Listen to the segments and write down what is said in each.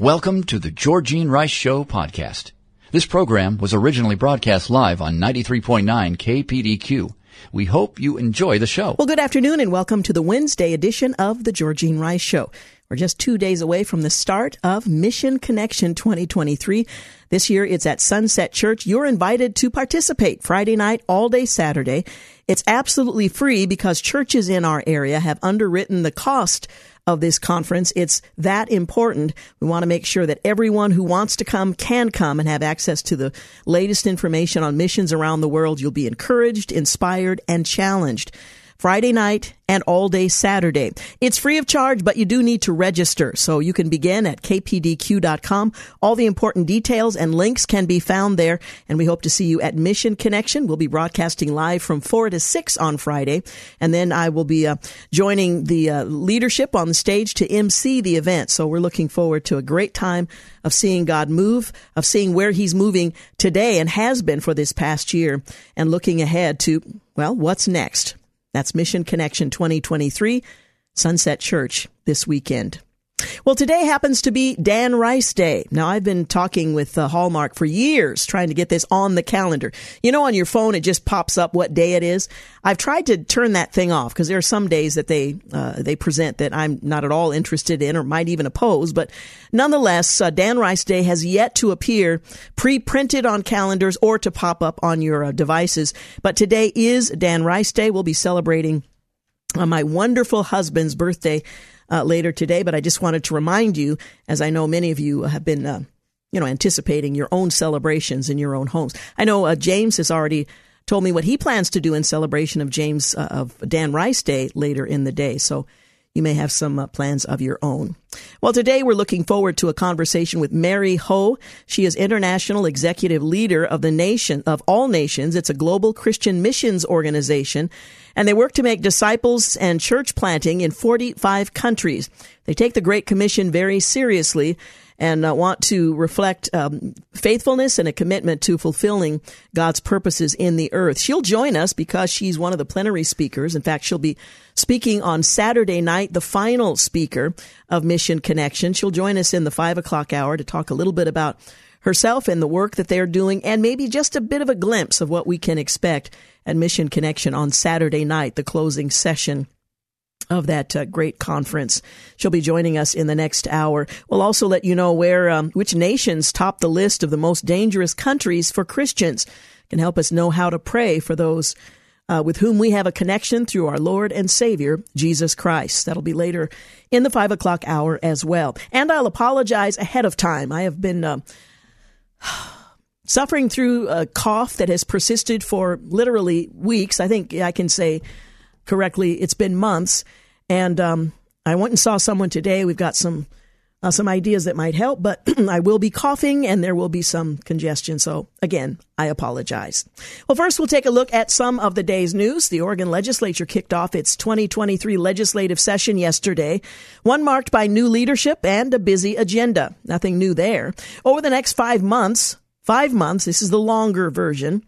Welcome to the Georgene Rice Show podcast. This program was originally broadcast live on 93.9 KPDQ. We hope you enjoy the show. Well, good afternoon and welcome to the Wednesday edition of the Georgene Rice Show. We're just two days away from the start of Mission Connection 2023. This year it's at Sunset Church. You're invited to participate Friday night, all day Saturday. It's absolutely free because churches in our area have underwritten the cost of this conference. It's that important. We want to make sure that everyone who wants to come can come and have access to the latest information on missions around the world. You'll be encouraged, inspired, and challenged. Friday night and all day Saturday. It's free of charge, but you do need to register. So you can begin at kpdq.com. All the important details and links can be found there. And we hope to see you at Mission Connection. We'll be broadcasting live from 4 to 6 on Friday. And then I will be uh, joining the uh, leadership on the stage to MC the event. So we're looking forward to a great time of seeing God move, of seeing where He's moving today and has been for this past year, and looking ahead to, well, what's next? That's Mission Connection 2023, Sunset Church this weekend. Well, today happens to be Dan Rice Day. Now, I've been talking with uh, Hallmark for years trying to get this on the calendar. You know, on your phone, it just pops up what day it is. I've tried to turn that thing off because there are some days that they, uh, they present that I'm not at all interested in or might even oppose. But nonetheless, uh, Dan Rice Day has yet to appear pre-printed on calendars or to pop up on your uh, devices. But today is Dan Rice Day. We'll be celebrating uh, my wonderful husband's birthday uh, later today, but I just wanted to remind you, as I know many of you have been, uh, you know, anticipating your own celebrations in your own homes. I know uh, James has already told me what he plans to do in celebration of James uh, of Dan Rice Day later in the day. So you may have some uh, plans of your own. Well, today we're looking forward to a conversation with Mary Ho. She is international executive leader of the nation of all nations. It's a global Christian missions organization and they work to make disciples and church planting in 45 countries. They take the Great Commission very seriously and uh, want to reflect um, faithfulness and a commitment to fulfilling God's purposes in the earth. She'll join us because she's one of the plenary speakers. In fact, she'll be speaking on Saturday night, the final speaker of Mission Connection. She'll join us in the five o'clock hour to talk a little bit about herself and the work that they're doing and maybe just a bit of a glimpse of what we can expect at Mission Connection on Saturday night, the closing session of that uh, great conference. She'll be joining us in the next hour. We'll also let you know where um, which nations top the list of the most dangerous countries for Christians. Can help us know how to pray for those uh, with whom we have a connection through our Lord and Savior Jesus Christ. That'll be later in the five o'clock hour as well. And I'll apologize ahead of time. I have been. Uh, suffering through a cough that has persisted for literally weeks. I think I can say correctly, it's been months. And um, I went and saw someone today. We've got some uh, some ideas that might help, but I will be coughing and there will be some congestion. So again, I apologize. Well, first we'll take a look at some of the day's news. The Oregon legislature kicked off its 2023 legislative session yesterday, one marked by new leadership and a busy agenda. Nothing new there. Over the next five months, five months, this is the longer version,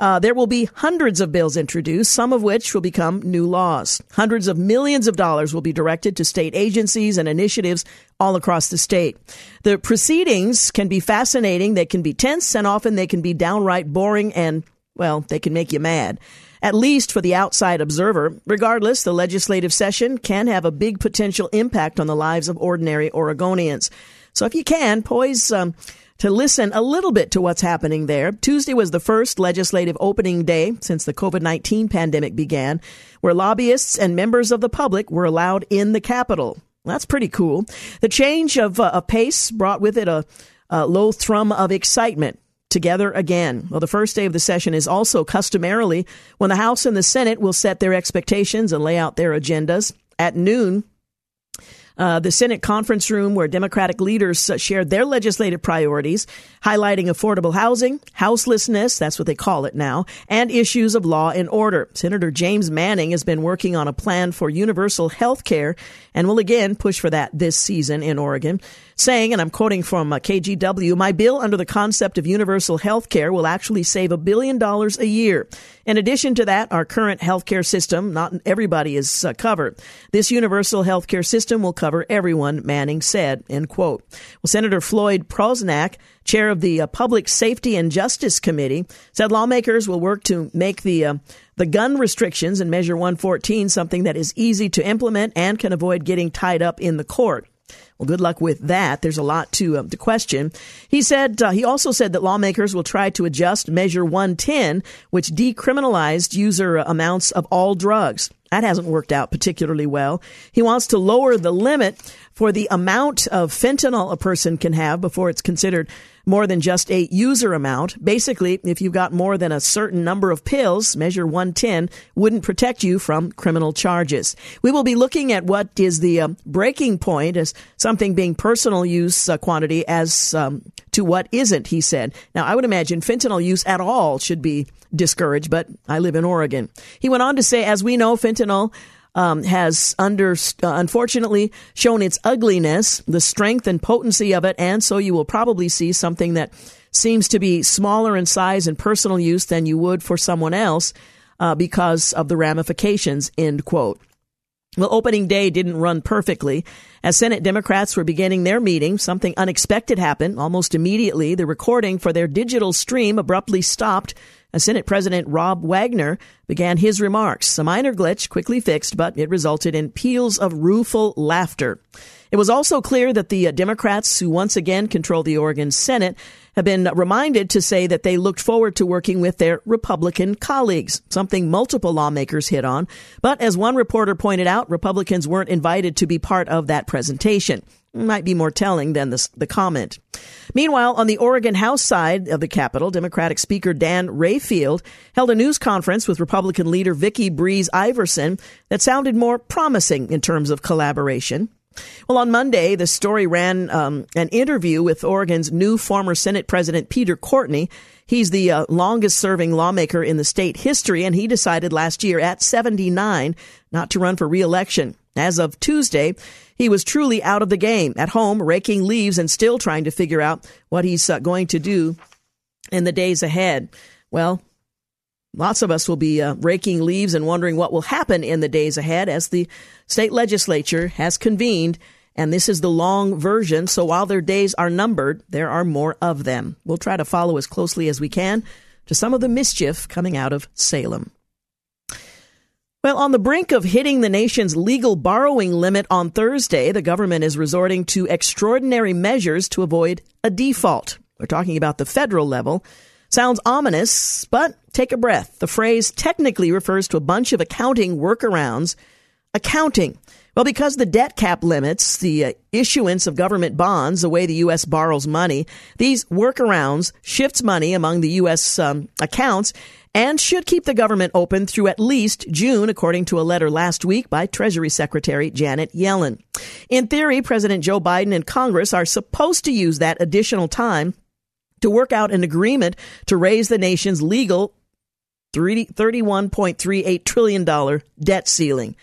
uh, there will be hundreds of bills introduced, some of which will become new laws. Hundreds of millions of dollars will be directed to state agencies and initiatives all across the state. The proceedings can be fascinating, they can be tense, and often they can be downright boring and, well, they can make you mad. At least for the outside observer. Regardless, the legislative session can have a big potential impact on the lives of ordinary Oregonians. So if you can, poise um, to listen a little bit to what's happening there. Tuesday was the first legislative opening day since the COVID-19 pandemic began, where lobbyists and members of the public were allowed in the Capitol. That's pretty cool. The change of, uh, pace brought with it a, a low thrum of excitement together again. Well, the first day of the session is also customarily when the House and the Senate will set their expectations and lay out their agendas. At noon, uh, the Senate conference room where Democratic leaders uh, shared their legislative priorities, highlighting affordable housing, houselessness, that's what they call it now, and issues of law and order. Senator James Manning has been working on a plan for universal health care and will again push for that this season in Oregon, saying, and I'm quoting from uh, KGW, my bill under the concept of universal health care will actually save a billion dollars a year. In addition to that, our current health care system, not everybody is uh, covered. This universal healthcare system will cover everyone, Manning said, end quote. Well, Senator Floyd Prozanski, chair of the uh, Public Safety and Justice Committee, said lawmakers will work to make the uh, the gun restrictions in Measure 114 something that is easy to implement and can avoid getting tied up in the court. Well, good luck with that. There's a lot to uh, to question. He said uh, he also said that lawmakers will try to adjust Measure 110, which decriminalized user amounts of all drugs. That hasn't worked out particularly well. He wants to lower the limit for the amount of fentanyl a person can have before it's considered more than just a user amount. Basically, if you've got more than a certain number of pills, measure 110 wouldn't protect you from criminal charges. We will be looking at what is the uh, breaking point as something being personal use uh, quantity as um, to what isn't, he said. Now, I would imagine fentanyl use at all should be discouraged, but I live in Oregon. He went on to say, as we know, fentanyl um, has under uh, unfortunately shown its ugliness, the strength and potency of it, and so you will probably see something that seems to be smaller in size and personal use than you would for someone else uh, because of the ramifications. End quote. Well, opening day didn't run perfectly. As Senate Democrats were beginning their meeting, something unexpected happened. Almost immediately, the recording for their digital stream abruptly stopped Senate President Rob Wagner began his remarks. A minor glitch quickly fixed, but it resulted in peals of rueful laughter. It was also clear that the uh, Democrats, who once again control the Oregon Senate, have been reminded to say that they looked forward to working with their Republican colleagues, something multiple lawmakers hit on. But as one reporter pointed out, Republicans weren't invited to be part of that presentation. Might be more telling than the, the comment. Meanwhile, on the Oregon House side of the Capitol, Democratic Speaker Dan Rayfield held a news conference with Republican leader Vikki Breese-Iverson that sounded more promising in terms of collaboration. Well, on Monday, the story ran um, an interview with Oregon's new former Senate President Peter Courtney. He's the uh, longest serving lawmaker in the state history, and he decided last year at 79 not to run for reelection. As of Tuesday, he was truly out of the game, at home, raking leaves and still trying to figure out what he's uh, going to do in the days ahead. Well, Lots of us will be uh, raking leaves and wondering what will happen in the days ahead as the state legislature has convened. And this is the long version. So while their days are numbered, there are more of them. We'll try to follow as closely as we can to some of the mischief coming out of Salem. Well, on the brink of hitting the nation's legal borrowing limit on Thursday, the government is resorting to extraordinary measures to avoid a default. We're talking about the federal level. Sounds ominous, but take a breath. The phrase technically refers to a bunch of accounting workarounds. Accounting. Well, because the debt cap limits the uh, issuance of government bonds, the way the U.S. borrows money, these workarounds shifts money among the U.S. Um, accounts and should keep the government open through at least June, according to a letter last week by Treasury Secretary Janet Yellen. In theory, President Joe Biden and Congress are supposed to use that additional time to work out an agreement to raise the nation's legal $31.38 trillion debt ceiling.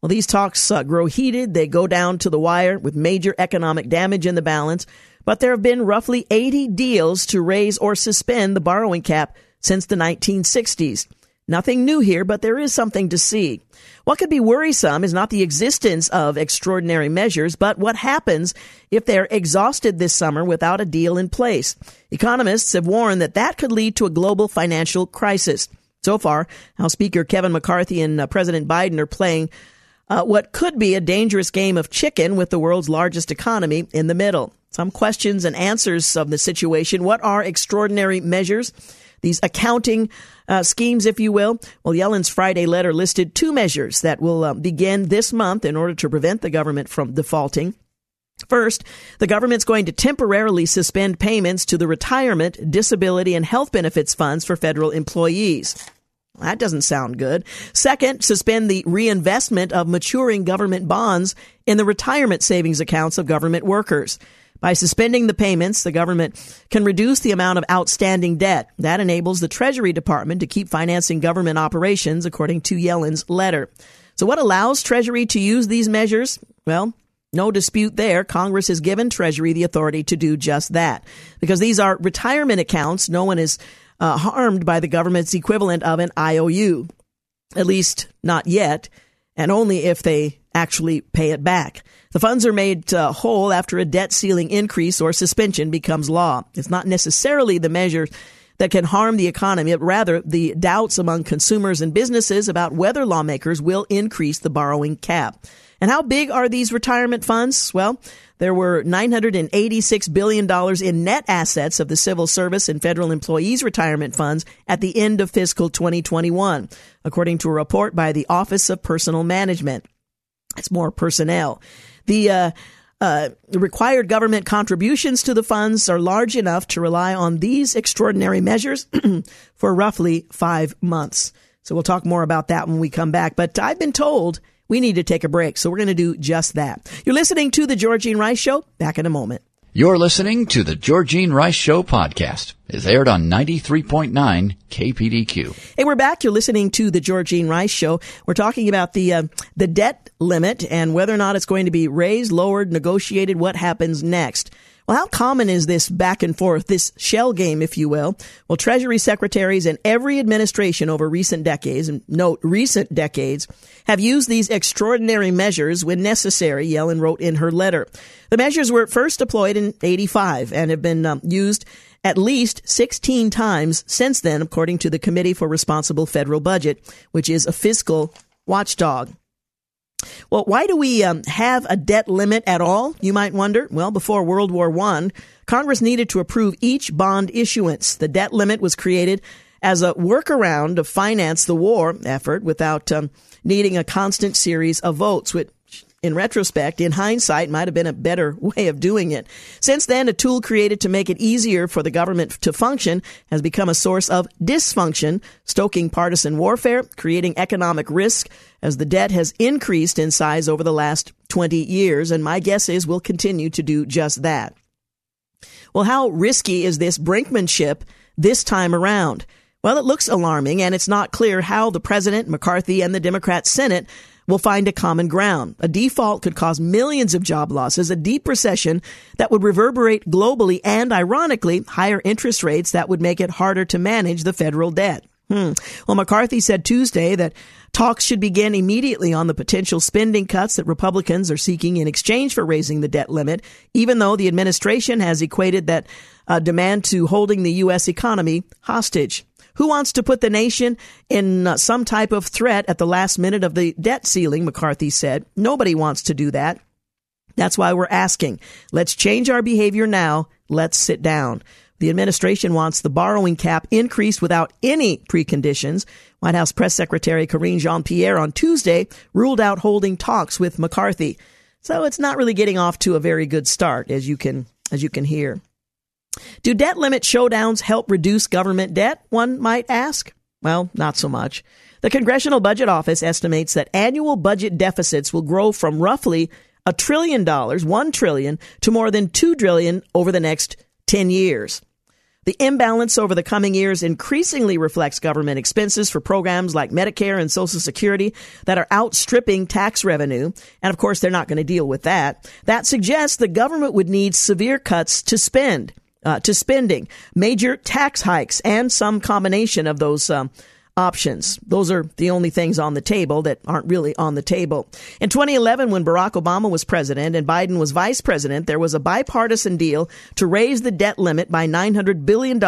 Well, these talks uh, grow heated. They go down to the wire with major economic damage in the balance. But there have been roughly 80 deals to raise or suspend the borrowing cap since the 1960s. Nothing new here, but there is something to see. What could be worrisome is not the existence of extraordinary measures, but what happens if they're exhausted this summer without a deal in place. Economists have warned that that could lead to a global financial crisis. So far, House Speaker Kevin McCarthy and uh, President Biden are playing uh, what could be a dangerous game of chicken with the world's largest economy in the middle. Some questions and answers of the situation. What are extraordinary measures? These accounting uh, schemes, if you will. Well, Yellen's Friday letter listed two measures that will uh, begin this month in order to prevent the government from defaulting. First, the government's going to temporarily suspend payments to the retirement, disability, and health benefits funds for federal employees. That doesn't sound good. Second, suspend the reinvestment of maturing government bonds in the retirement savings accounts of government workers. By suspending the payments, the government can reduce the amount of outstanding debt. That enables the Treasury Department to keep financing government operations, according to Yellen's letter. So what allows Treasury to use these measures? Well, no dispute there. Congress has given Treasury the authority to do just that. Because these are retirement accounts, no one is uh, harmed by the government's equivalent of an IOU. At least not yet, and only if they actually pay it back. The funds are made uh, whole after a debt ceiling increase or suspension becomes law. It's not necessarily the measure that can harm the economy, but rather the doubts among consumers and businesses about whether lawmakers will increase the borrowing cap. And how big are these retirement funds? Well, there were $986 billion in net assets of the civil service and federal employees retirement funds at the end of fiscal 2021, according to a report by the Office of Personnel Management. It's more personnel. The, uh, uh, required government contributions to the funds are large enough to rely on these extraordinary measures for roughly five months. So we'll talk more about that when we come back. But I've been told we need to take a break. So we're going to do just that. You're listening to The Georgene Rice Show. Back in a moment. You're listening to the Georgene Rice Show podcast. It's aired on 93.9 KPDQ. Hey, we're back. You're listening to the Georgene Rice Show. We're talking about the uh, the debt limit and whether or not it's going to be raised, lowered, negotiated, what happens next. Well, how common is this back and forth, this shell game, if you will? Well, Treasury secretaries in every administration over recent decades, and note recent decades, have used these extraordinary measures when necessary, Yellen wrote in her letter. The measures were first deployed in 85 and have been um, used at least 16 times since then, according to the Committee for Responsible Federal Budget, which is a fiscal watchdog. Well, why do we um, have a debt limit at all? You might wonder. Well, before World War I, Congress needed to approve each bond issuance. The debt limit was created as a workaround to finance the war effort without um, needing a constant series of votes, which in retrospect, in hindsight, might have been a better way of doing it. Since then, a tool created to make it easier for the government to function has become a source of dysfunction, stoking partisan warfare, creating economic risk as the debt has increased in size over the last 20 years. And my guess is we'll continue to do just that. Well, how risky is this brinkmanship this time around? Well, it looks alarming, and it's not clear how the president, McCarthy, and the Democrat Senate will find a common ground. A default could cause millions of job losses, a deep recession that would reverberate globally, and ironically, higher interest rates that would make it harder to manage the federal debt. Hmm. Well, McCarthy said Tuesday that talks should begin immediately on the potential spending cuts that Republicans are seeking in exchange for raising the debt limit, even though the administration has equated that uh, demand to holding the U.S. economy hostage. Who wants to put the nation in uh, some type of threat at the last minute of the debt ceiling? McCarthy said. Nobody wants to do that. That's why we're asking. Let's change our behavior now. Let's sit down. The administration wants the borrowing cap increased without any preconditions. White House Press Secretary Karine Jean Pierre on Tuesday ruled out holding talks with McCarthy. So it's not really getting off to a very good start, as you can, as you can hear. Do debt limit showdowns help reduce government debt? One might ask. Well, not so much. The Congressional Budget Office estimates that annual budget deficits will grow from roughly a trillion dollars, one trillion, to more than two trillion over the next 10 years. The imbalance over the coming years increasingly reflects government expenses for programs like Medicare and Social Security that are outstripping tax revenue. And of course, they're not going to deal with that. That suggests the government would need severe cuts to spend uh, to spending, major tax hikes, and some combination of those um, options. Those are the only things on the table that aren't really on the table. In 2011, when Barack Obama was president and Biden was vice president, there was a bipartisan deal to raise the debt limit by $900 billion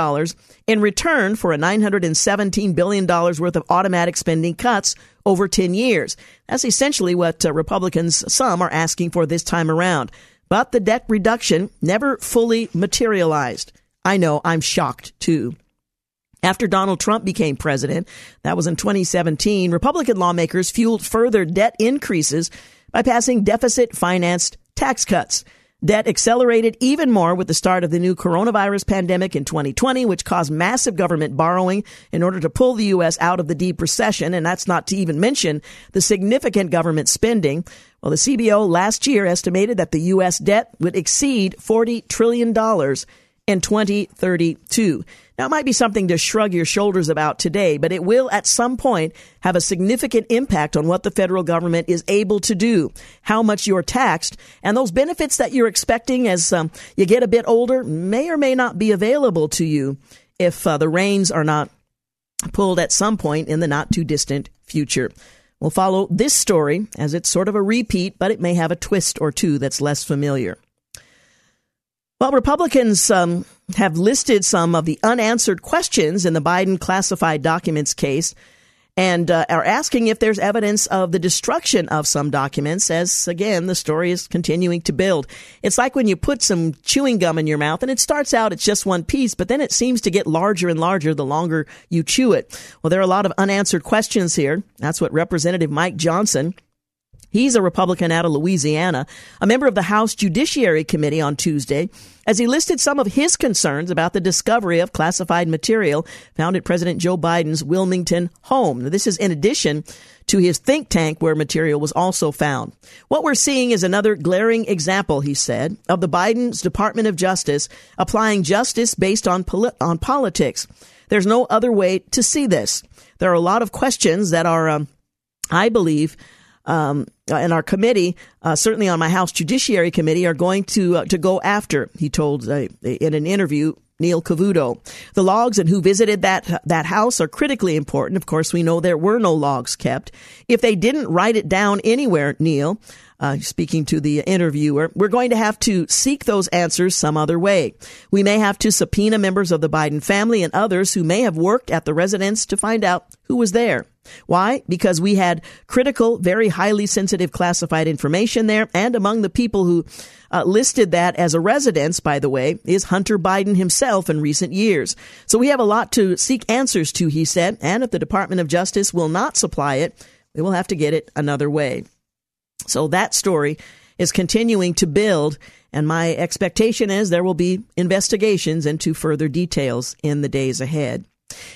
in return for a $917 billion worth of automatic spending cuts over 10 years. That's essentially what uh, Republicans, some, are asking for this time around but the debt reduction never fully materialized. I know I'm shocked too. After Donald Trump became president, that was in 2017, Republican lawmakers fueled further debt increases by passing deficit financed tax cuts. Debt accelerated even more with the start of the new coronavirus pandemic in 2020, which caused massive government borrowing in order to pull the U.S. out of the deep recession. And that's not to even mention the significant government spending. Well, the CBO last year estimated that the U.S. debt would exceed $40 trillion in 2032. Now, it might be something to shrug your shoulders about today, but it will at some point have a significant impact on what the federal government is able to do, how much you're taxed, and those benefits that you're expecting as um, you get a bit older may or may not be available to you if uh, the reins are not pulled at some point in the not too distant future. We'll follow this story as it's sort of a repeat, but it may have a twist or two that's less familiar. Well, Republicans um, have listed some of the unanswered questions in the Biden classified documents case and uh, are asking if there's evidence of the destruction of some documents as again the story is continuing to build. It's like when you put some chewing gum in your mouth and it starts out it's just one piece but then it seems to get larger and larger the longer you chew it. Well there are a lot of unanswered questions here. That's what representative mike johnson He's a Republican out of Louisiana, a member of the House Judiciary Committee on Tuesday, as he listed some of his concerns about the discovery of classified material found at President Joe Biden's Wilmington home. Now, this is in addition to his think tank where material was also found. What we're seeing is another glaring example, he said, of the Biden's Department of Justice applying justice based on, poli- on politics. There's no other way to see this. There are a lot of questions that are, um, I believe, um, and our committee, uh, certainly on my House Judiciary Committee, are going to uh, to go after. He told uh, in an interview Neil Cavuto. The logs and who visited that that house are critically important. Of course, we know there were no logs kept. If they didn't write it down anywhere, Neil, uh, speaking to the interviewer, we're going to have to seek those answers some other way. We may have to subpoena members of the Biden family and others who may have worked at the residence to find out who was there. Why? Because we had critical, very highly sensitive classified information there. And among the people who uh, listed that as a residence, by the way, is Hunter Biden himself in recent years. So we have a lot to seek answers to, he said. And if the Department of Justice will not supply it, we will have to get it another way. So that story is continuing to build. And my expectation is there will be investigations into further details in the days ahead.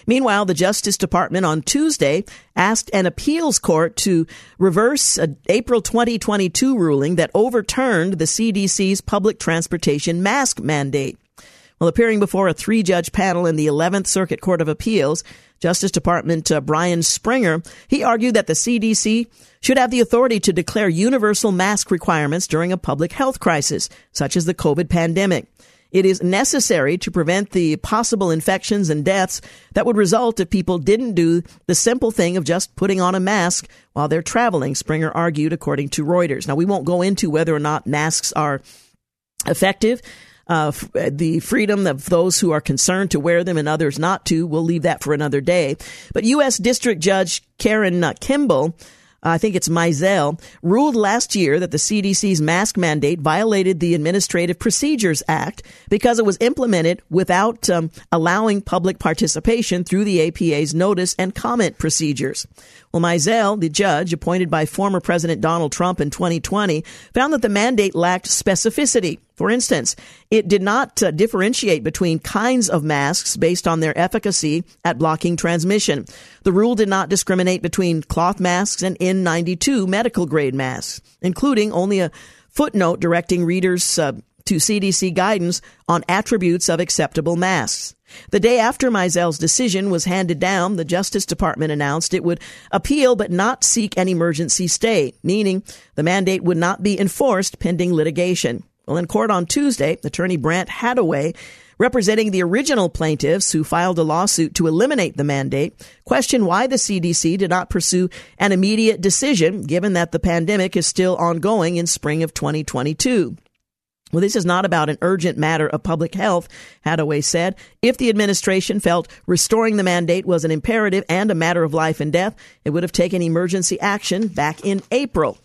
Meanwhile, the Justice Department on Tuesday asked an appeals court to reverse an April 2022 ruling that overturned the CDC's public transportation mask mandate. While appearing before a three judge panel in the 11th Circuit Court of Appeals, Justice Department uh, Brian Springer, he argued that the CDC should have the authority to declare universal mask requirements during a public health crisis, such as the COVID pandemic. It is necessary to prevent the possible infections and deaths that would result if people didn't do the simple thing of just putting on a mask while they're traveling, Springer argued, according to Reuters. Now, we won't go into whether or not masks are effective. Uh, the freedom of those who are concerned to wear them and others not to, we'll leave that for another day. But U.S. District Judge Karen uh, Kimball I think it's Mizelle, ruled last year that the CDC's mask mandate violated the Administrative Procedures Act because it was implemented without um, allowing public participation through the APA's notice and comment procedures. Well, Mizelle, the judge appointed by former President Donald Trump in 2020, found that the mandate lacked specificity. For instance, it did not uh, differentiate between kinds of masks based on their efficacy at blocking transmission. The rule did not discriminate between cloth masks and N92 medical grade masks, including only a footnote directing readers uh, to CDC guidance on attributes of acceptable masks. The day after Mizelle's decision was handed down, the Justice Department announced it would appeal but not seek an emergency stay, meaning the mandate would not be enforced pending litigation. Well, in court on Tuesday, attorney Brant Hadaway, representing the original plaintiffs who filed a lawsuit to eliminate the mandate, questioned why the CDC did not pursue an immediate decision given that the pandemic is still ongoing in spring of 2022. Well, this is not about an urgent matter of public health, Hadaway said. If the administration felt restoring the mandate was an imperative and a matter of life and death, it would have taken emergency action back in April.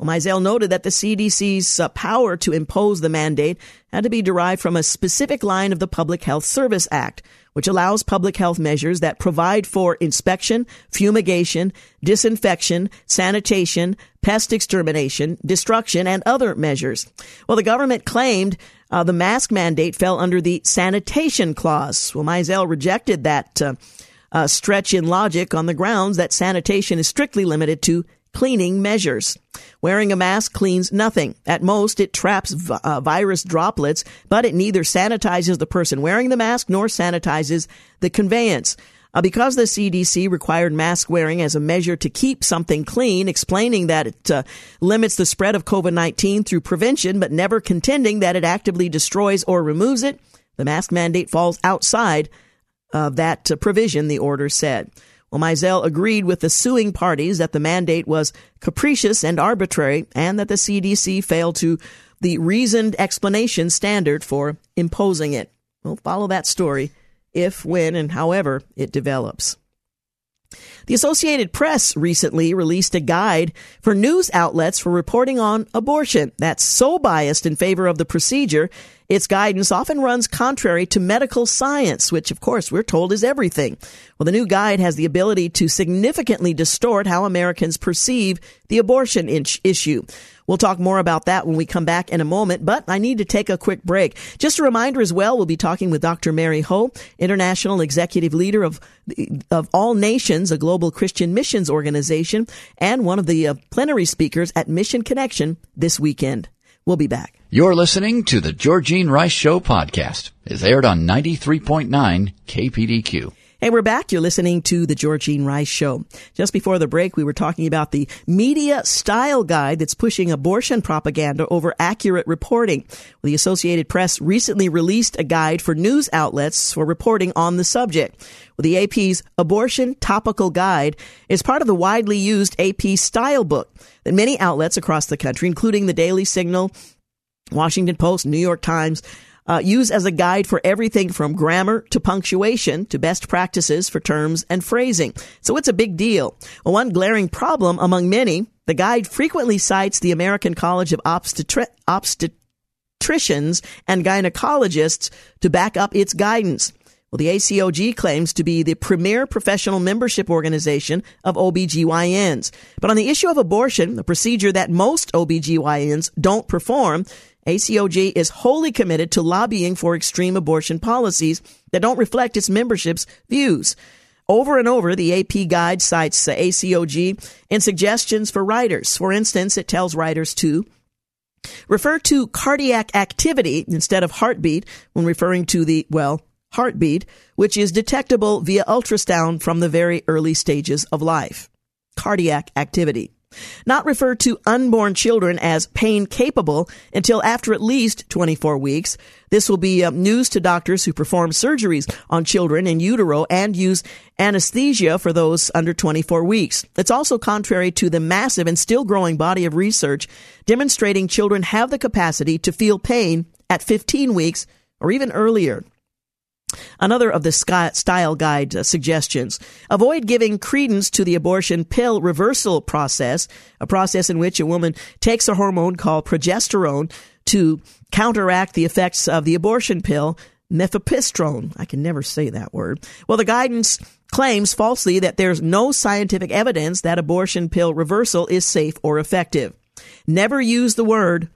Well, Mizelle noted that the CDC's uh, power to impose the mandate had to be derived from a specific line of the Public Health Service Act, which allows public health measures that provide for inspection, fumigation, disinfection, sanitation, pest extermination, destruction, and other measures. Well, the government claimed uh, the mask mandate fell under the sanitation clause. Well, Mizelle rejected that uh, uh, stretch in logic on the grounds that sanitation is strictly limited to cleaning measures. Wearing a mask cleans nothing. At most, it traps uh, virus droplets, but it neither sanitizes the person wearing the mask nor sanitizes the conveyance. Uh, because the CDC required mask wearing as a measure to keep something clean, explaining that it uh, limits the spread of COVID 19 through prevention, but never contending that it actively destroys or removes it, the mask mandate falls outside of that uh, provision, the order said. Well, Mizelle agreed with the suing parties that the mandate was capricious and arbitrary, and that the CDC failed to the reasoned explanation standard for imposing it. We'll follow that story if, when, and however it develops. The Associated Press recently released a guide for news outlets for reporting on abortion that's so biased in favor of the procedure, its guidance often runs contrary to medical science, which of course we're told is everything. Well, the new guide has the ability to significantly distort how Americans perceive the abortion issue. We'll talk more about that when we come back in a moment, but I need to take a quick break. Just a reminder as well, we'll be talking with Dr. Mary Ho, International Executive Leader of, of All Nations, a global Christian missions organization, and one of the uh, plenary speakers at Mission Connection this weekend. We'll be back. You're listening to the Georgene Rice Show podcast. It's aired on 93.9 KPDQ. Hey, we're back. You're listening to the Georgene Rice Show. Just before the break, we were talking about the media style guide that's pushing abortion propaganda over accurate reporting. The Associated Press recently released a guide for news outlets for reporting on the subject. The AP's Abortion Topical Guide is part of the widely used AP Style book that many outlets across the country, including the Daily Signal, Washington Post, New York Times, uh, use as a guide for everything from grammar to punctuation to best practices for terms and phrasing. So it's a big deal. Well, one glaring problem among many, the guide frequently cites the American College of Obstetri- Obstetricians and Gynecologists to back up its guidance. Well, the ACOG claims to be the premier professional membership organization of OBGYNs. But on the issue of abortion, the procedure that most OBGYNs don't perform, ACOG is wholly committed to lobbying for extreme abortion policies that don't reflect its membership's views. Over and over, the AP guide cites ACOG in suggestions for writers. For instance, it tells writers to refer to cardiac activity instead of heartbeat when referring to the, well, heartbeat, which is detectable via ultrasound from the very early stages of life. Cardiac activity. Not refer to unborn children as pain capable until after at least 24 weeks. This will be uh, news to doctors who perform surgeries on children in utero and use anesthesia for those under 24 weeks. It's also contrary to the massive and still growing body of research demonstrating children have the capacity to feel pain at 15 weeks or even earlier. Another of the style guide suggestions. Avoid giving credence to the abortion pill reversal process, a process in which a woman takes a hormone called progesterone to counteract the effects of the abortion pill, mifepristone. I can never say that word. Well, the guidance claims falsely that there's no scientific evidence that abortion pill reversal is safe or effective. Never use the word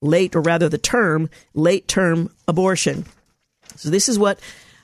late, or rather the term late term abortion. So this is what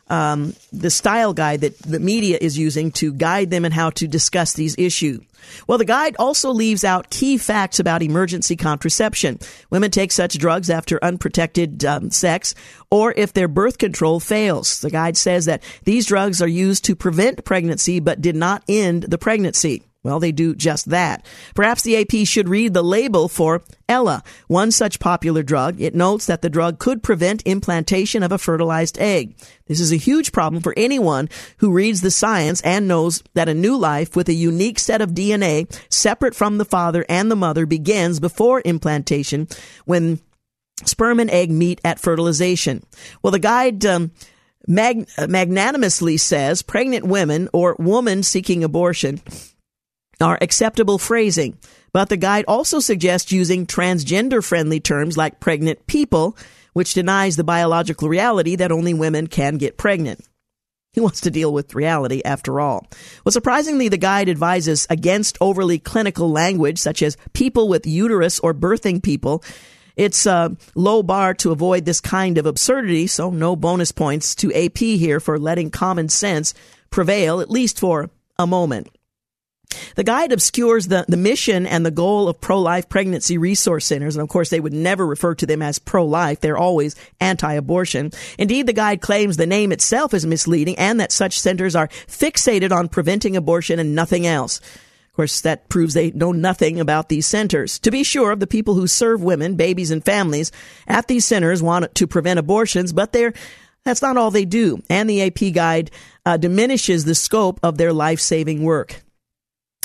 um, the style guide that the media is using to guide them in how to discuss these issues. Well, the guide also leaves out key facts about emergency contraception. Women take such drugs after unprotected um, sex or if their birth control fails. The guide says that these drugs are used to prevent pregnancy but did not end the pregnancy. Well, they do just that. Perhaps the AP should read the label for Ella, one such popular drug. It notes that the drug could prevent implantation of a fertilized egg. This is a huge problem for anyone who reads the science and knows that a new life with a unique set of DNA separate from the father and the mother begins before implantation when sperm and egg meet at fertilization. Well, the guide, um, mag- magnanimously says pregnant women or woman seeking abortion are acceptable phrasing, but the guide also suggests using transgender friendly terms like pregnant people, which denies the biological reality that only women can get pregnant. He wants to deal with reality after all. Well, surprisingly, the guide advises against overly clinical language such as people with uterus or birthing people. It's a low bar to avoid this kind of absurdity, so no bonus points to AP here for letting common sense prevail, at least for a moment. The guide obscures the, the mission and the goal of pro-life pregnancy resource centers. And of course, they would never refer to them as pro-life. They're always anti-abortion. Indeed, the guide claims the name itself is misleading and that such centers are fixated on preventing abortion and nothing else. Of course, that proves they know nothing about these centers. To be sure, the people who serve women, babies, and families at these centers want to prevent abortions, but they're that's not all they do. And the AP guide uh, diminishes the scope of their life-saving work.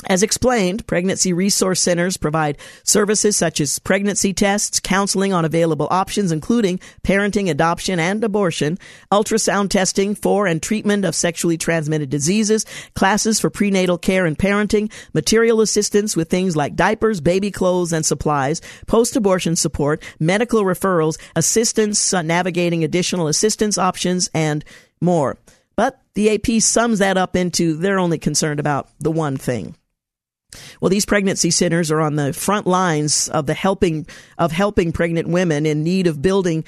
As explained, pregnancy resource centers provide services such as pregnancy tests, counseling on available options, including parenting, adoption, and abortion, ultrasound testing for and treatment of sexually transmitted diseases, classes for prenatal care and parenting, material assistance with things like diapers, baby clothes, and supplies, post-abortion support, medical referrals, assistance uh, navigating additional assistance options, and more. But the AP sums that up into they're only concerned about the one thing. Well, these pregnancy centers are on the front lines of the helping of helping pregnant women in need of building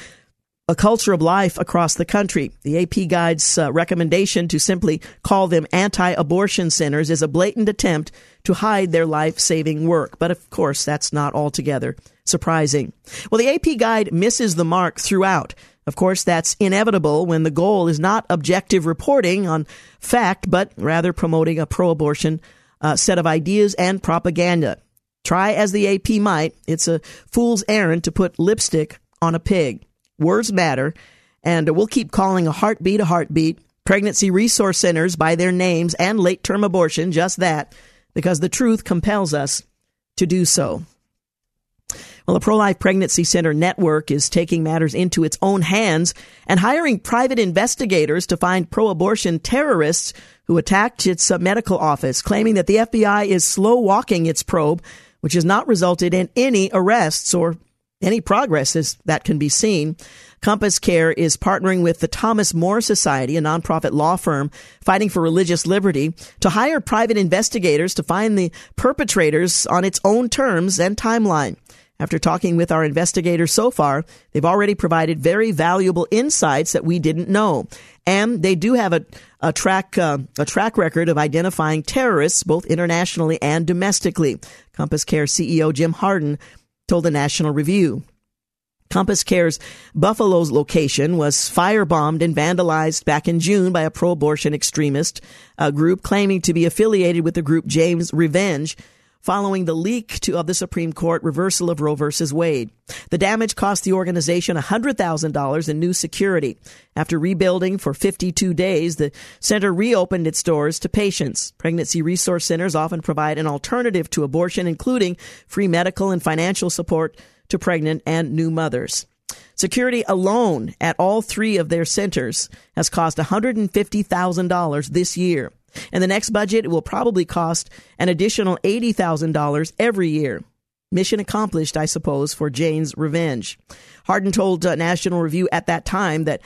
a culture of life across the country. The AP Guide's uh, recommendation to simply call them anti-abortion centers is a blatant attempt to hide their life-saving work. But of course, that's not altogether surprising. Well, the AP Guide misses the mark throughout. Of course, that's inevitable when the goal is not objective reporting on fact, but rather promoting a pro-abortion uh, set of ideas and propaganda. Try as the AP might, it's a fool's errand to put lipstick on a pig. Words matter, and we'll keep calling a heartbeat a heartbeat, pregnancy resource centers by their names, and late term abortion just that, because the truth compels us to do so. Well, the Pro Life Pregnancy Center Network is taking matters into its own hands and hiring private investigators to find pro abortion terrorists who attacked its uh, medical office, claiming that the FBI is slow walking its probe, which has not resulted in any arrests or any progress as that can be seen. Compass Care is partnering with the Thomas More Society, a nonprofit law firm fighting for religious liberty, to hire private investigators to find the perpetrators on its own terms and timeline. After talking with our investigators so far, they've already provided very valuable insights that we didn't know. And they do have a, a track, uh, a track record of identifying terrorists both internationally and domestically. Compass Care CEO Jim Harden told the National Review. Compass Care's Buffalo's location was firebombed and vandalized back in June by a pro-abortion extremist uh, group claiming to be affiliated with the group Jane's Revenge following the leak to, of the Supreme Court reversal of Roe v. Wade. The damage cost the organization $100,000 in new security. After rebuilding for 52 days, the center reopened its doors to patients. Pregnancy resource centers often provide an alternative to abortion, including free medical and financial support to pregnant and new mothers. Security alone at all three of their centers has cost $150,000 this year. In the next budget, will probably cost an additional $80,000 every year. Mission accomplished, I suppose, for Jane's revenge. Harden told uh, National Review at that time that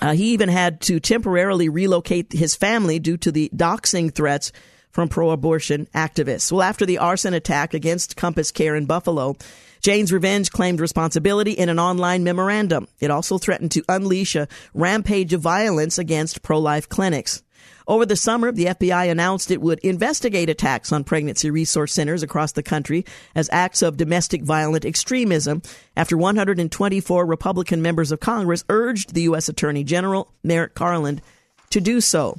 uh, he even had to temporarily relocate his family due to the doxing threats from pro abortion activists. Well, after the arson attack against Compass Care in Buffalo, Jane's Revenge claimed responsibility in an online memorandum. It also threatened to unleash a rampage of violence against pro life clinics. Over the summer, the FBI announced it would investigate attacks on pregnancy resource centers across the country as acts of domestic violent extremism after 124 Republican members of Congress urged the U.S. Attorney General Merrick Garland to do so.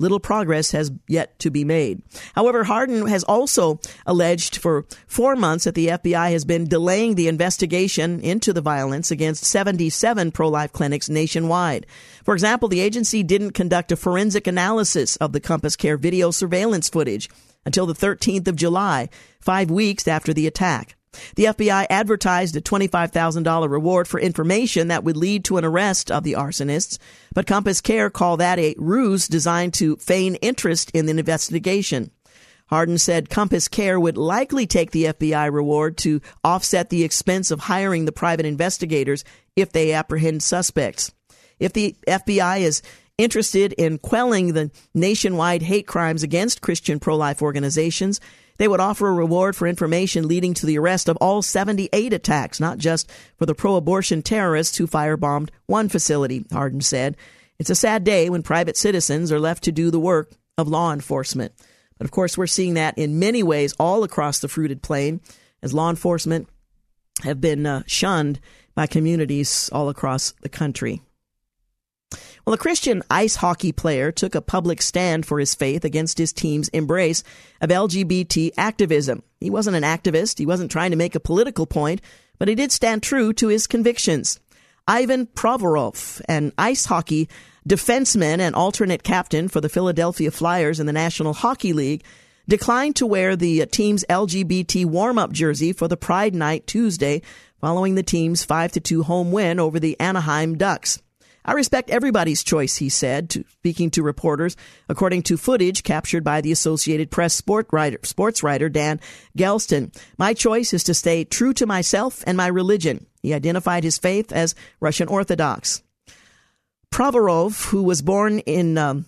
Little progress has yet to be made. However, Harden has also alleged for four months that the FBI has been delaying the investigation into the violence against 77 pro-life clinics nationwide. For example, the agency didn't conduct a forensic analysis of the Compass Care video surveillance footage until the 13th of July, five weeks after the attack. The FBI advertised a $25,000 reward for information that would lead to an arrest of the arsonists, but Compass Care called that a ruse designed to feign interest in the investigation. Harden said Compass Care would likely take the FBI reward to offset the expense of hiring the private investigators if they apprehend suspects. If the FBI is interested in quelling the nationwide hate crimes against Christian pro life organizations. They would offer a reward for information leading to the arrest of all 78 attacks, not just for the pro abortion terrorists who firebombed one facility, Harden said. It's a sad day when private citizens are left to do the work of law enforcement. But of course, we're seeing that in many ways all across the fruited plain as law enforcement have been uh, shunned by communities all across the country. Well, a Christian ice hockey player took a public stand for his faith against his team's embrace of LGBT activism. He wasn't an activist, he wasn't trying to make a political point, but he did stand true to his convictions. Ivan Provorov, an ice hockey defenseman and alternate captain for the Philadelphia Flyers in the National Hockey League, declined to wear the team's LGBT warm-up jersey for the Pride Night Tuesday following the team's 5 2 home win over the Anaheim Ducks. I respect everybody's choice, he said, to, speaking to reporters, according to footage captured by the Associated Press sport writer, sports writer Dan Gelston. My choice is to stay true to myself and my religion. He identified his faith as Russian Orthodox. Provorov, who was born in um,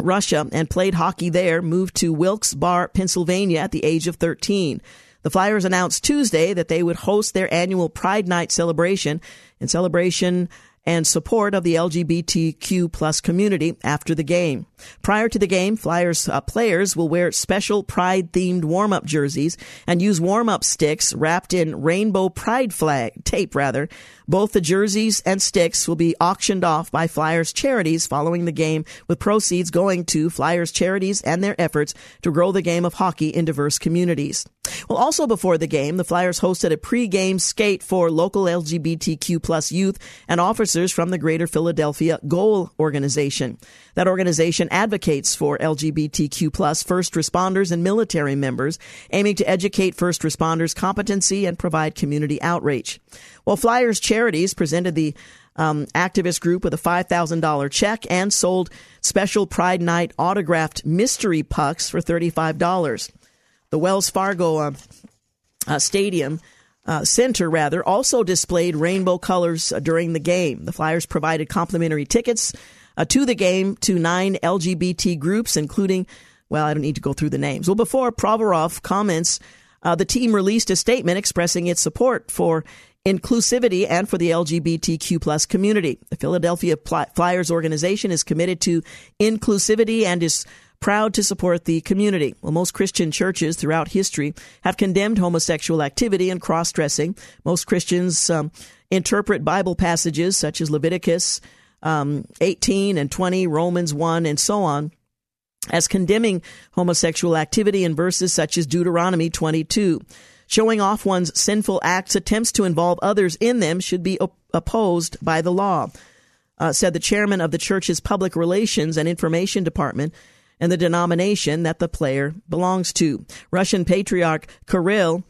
Russia and played hockey there, moved to Wilkes-Barre, Pennsylvania at the age of 13. The Flyers announced Tuesday that they would host their annual Pride Night celebration in celebration and support of the LGBTQ plus community after the game. Prior to the game, Flyers uh, players will wear special pride themed warm up jerseys and use warm up sticks wrapped in rainbow pride flag tape rather. Both the jerseys and sticks will be auctioned off by Flyers charities following the game with proceeds going to Flyers charities and their efforts to grow the game of hockey in diverse communities. Well, also before the game, the Flyers hosted a pre-game skate for local LGBTQ plus youth and officers from the Greater Philadelphia Goal Organization. That organization advocates for LGBTQ plus first responders and military members, aiming to educate first responders competency and provide community outreach. Well, Flyers Charities presented the um, activist group with a $5,000 check and sold special Pride Night autographed mystery pucks for $35. The Wells Fargo uh, uh, Stadium uh, Center, rather, also displayed rainbow colors uh, during the game. The Flyers provided complimentary tickets uh, to the game to nine LGBT groups, including, well, I don't need to go through the names. Well, before Provorov comments, uh, the team released a statement expressing its support for inclusivity and for the LGBTQ plus community. The Philadelphia Flyers organization is committed to inclusivity and is proud to support the community. Well, most Christian churches throughout history have condemned homosexual activity and cross dressing. Most Christians um, interpret Bible passages such as Leviticus um, 18 and 20, Romans 1, and so on as condemning homosexual activity in verses such as Deuteronomy 22. Showing off one's sinful acts, attempts to involve others in them should be op- opposed by the law, uh, said the chairman of the church's public relations and information department, and the denomination that the player belongs to. Russian Patriarch Kirill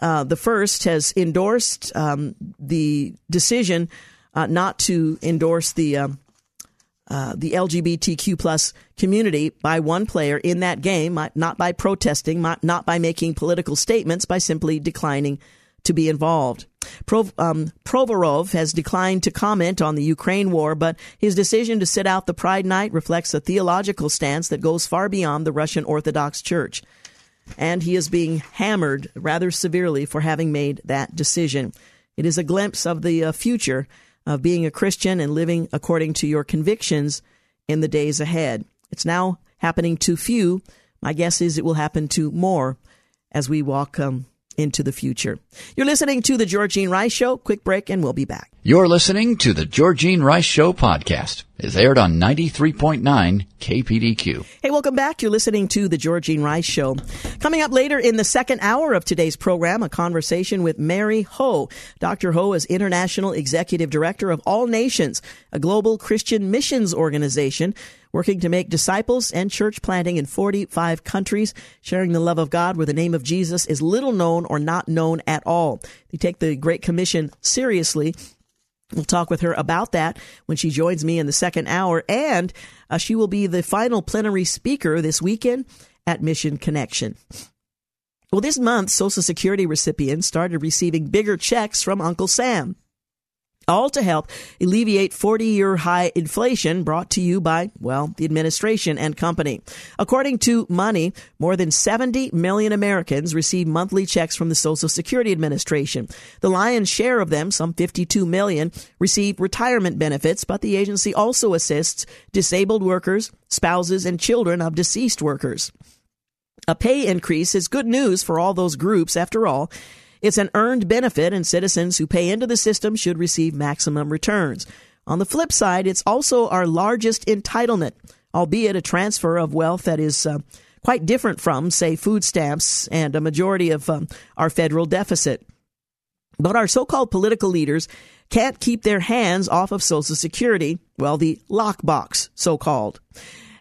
uh, the first has endorsed um, the decision uh, not to endorse the um, uh, the LGBTQ plus community by one player in that game, not by protesting, not by making political statements, by simply declining to be involved. Um, Provorov has declined to comment on the Ukraine war, but his decision to sit out the Pride Night reflects a theological stance that goes far beyond the Russian Orthodox Church. And he is being hammered rather severely for having made that decision. It is a glimpse of the uh, future of being a Christian and living according to your convictions in the days ahead. It's now happening to few. My guess is it will happen to more as we walk um, into the future. You're listening to the Georgene Rice Show. Quick break and we'll be back. You're listening to the Georgene Rice Show podcast. It's aired on 93.9 KPDQ. Hey, welcome back. You're listening to the Georgene Rice Show. Coming up later in the second hour of today's program, a conversation with Mary Ho. Dr. Ho is International Executive Director of All Nations, a global Christian missions organization working to make disciples and church planting in 45 countries, sharing the love of God where the name of Jesus is little known or not known at all. They take the Great Commission seriously. We'll talk with her about that when she joins me in the second hour, and uh, she will be the final plenary speaker this weekend at Mission Connection. Well, this month, Social Security recipients started receiving bigger checks from Uncle Sam. All to help alleviate 40 year high inflation brought to you by, well, the administration and company. According to Money, more than 70 million Americans receive monthly checks from the Social Security Administration. The lion's share of them, some 52 million, receive retirement benefits, but the agency also assists disabled workers, spouses, and children of deceased workers. A pay increase is good news for all those groups, after all. It's an earned benefit, and citizens who pay into the system should receive maximum returns. On the flip side, it's also our largest entitlement, albeit a transfer of wealth that is uh, quite different from, say, food stamps and a majority of um, our federal deficit. But our so called political leaders can't keep their hands off of Social Security, well, the lockbox, so called.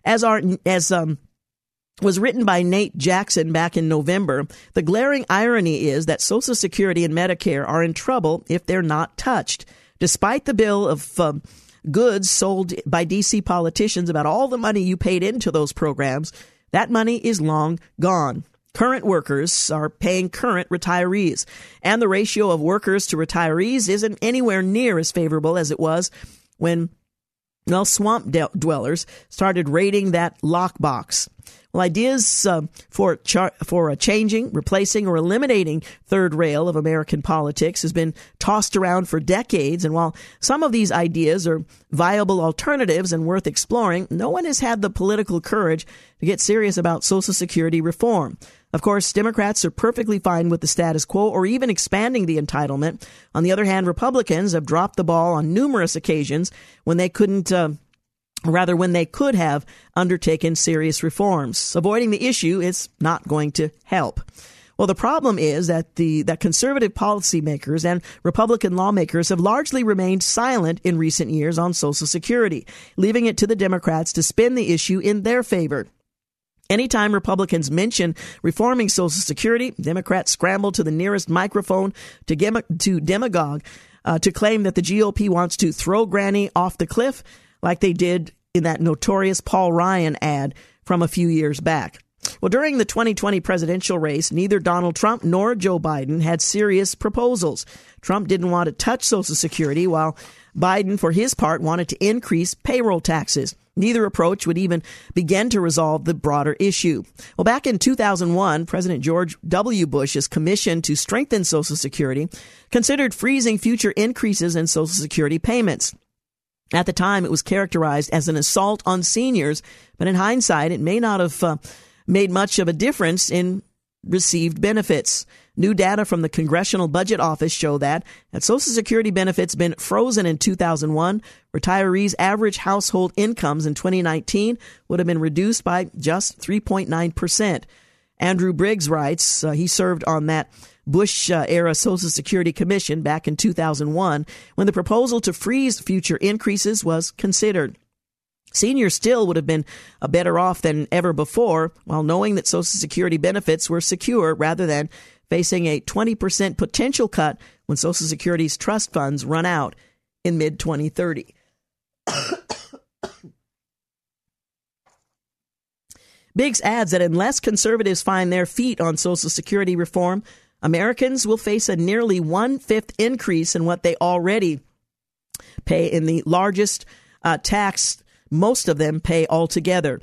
As our, as, um, was written by Nate Jackson back in November. The glaring irony is that Social Security and Medicare are in trouble if they're not touched. Despite the bill of uh, goods sold by DC politicians about all the money you paid into those programs, that money is long gone. Current workers are paying current retirees, and the ratio of workers to retirees isn't anywhere near as favorable as it was when well, swamp dwellers started raiding that lockbox. Well, ideas uh, for char- for uh, changing, replacing, or eliminating third rail of American politics has been tossed around for decades. And while some of these ideas are viable alternatives and worth exploring, no one has had the political courage to get serious about Social Security reform. Of course, Democrats are perfectly fine with the status quo or even expanding the entitlement. On the other hand, Republicans have dropped the ball on numerous occasions when they couldn't uh, rather when they could have undertaken serious reforms. Avoiding the issue is not going to help. Well, the problem is that the that conservative policymakers and Republican lawmakers have largely remained silent in recent years on Social Security, leaving it to the Democrats to spin the issue in their favor. Anytime Republicans mention reforming Social Security, Democrats scramble to the nearest microphone to, gem- to demagogue uh, to claim that the GOP wants to throw Granny off the cliff like they did in that notorious Paul Ryan ad from a few years back. Well, during the 2020 presidential race, neither Donald Trump nor Joe Biden had serious proposals. Trump didn't want to touch Social Security, while Biden, for his part, wanted to increase payroll taxes. Neither approach would even begin to resolve the broader issue. Well, back in 2001, President George W. Bush's commission to strengthen Social Security considered freezing future increases in Social Security payments. At the time, it was characterized as an assault on seniors, but in hindsight, it may not have uh, made much of a difference in received benefits. New data from the Congressional Budget Office show that had Social Security benefits been frozen in 2001, retirees' average household incomes in 2019 would have been reduced by just 3.9 percent. Andrew Briggs writes uh, he served on that Bush uh, era Social Security Commission back in 2001 when the proposal to freeze future increases was considered. Seniors still would have been uh, better off than ever before while knowing that Social Security benefits were secure rather than facing a 20% potential cut when Social Security's trust funds run out in mid 2030. Biggs adds that unless conservatives find their feet on Social Security reform, Americans will face a nearly one fifth increase in what they already pay in the largest uh, tax most of them pay altogether.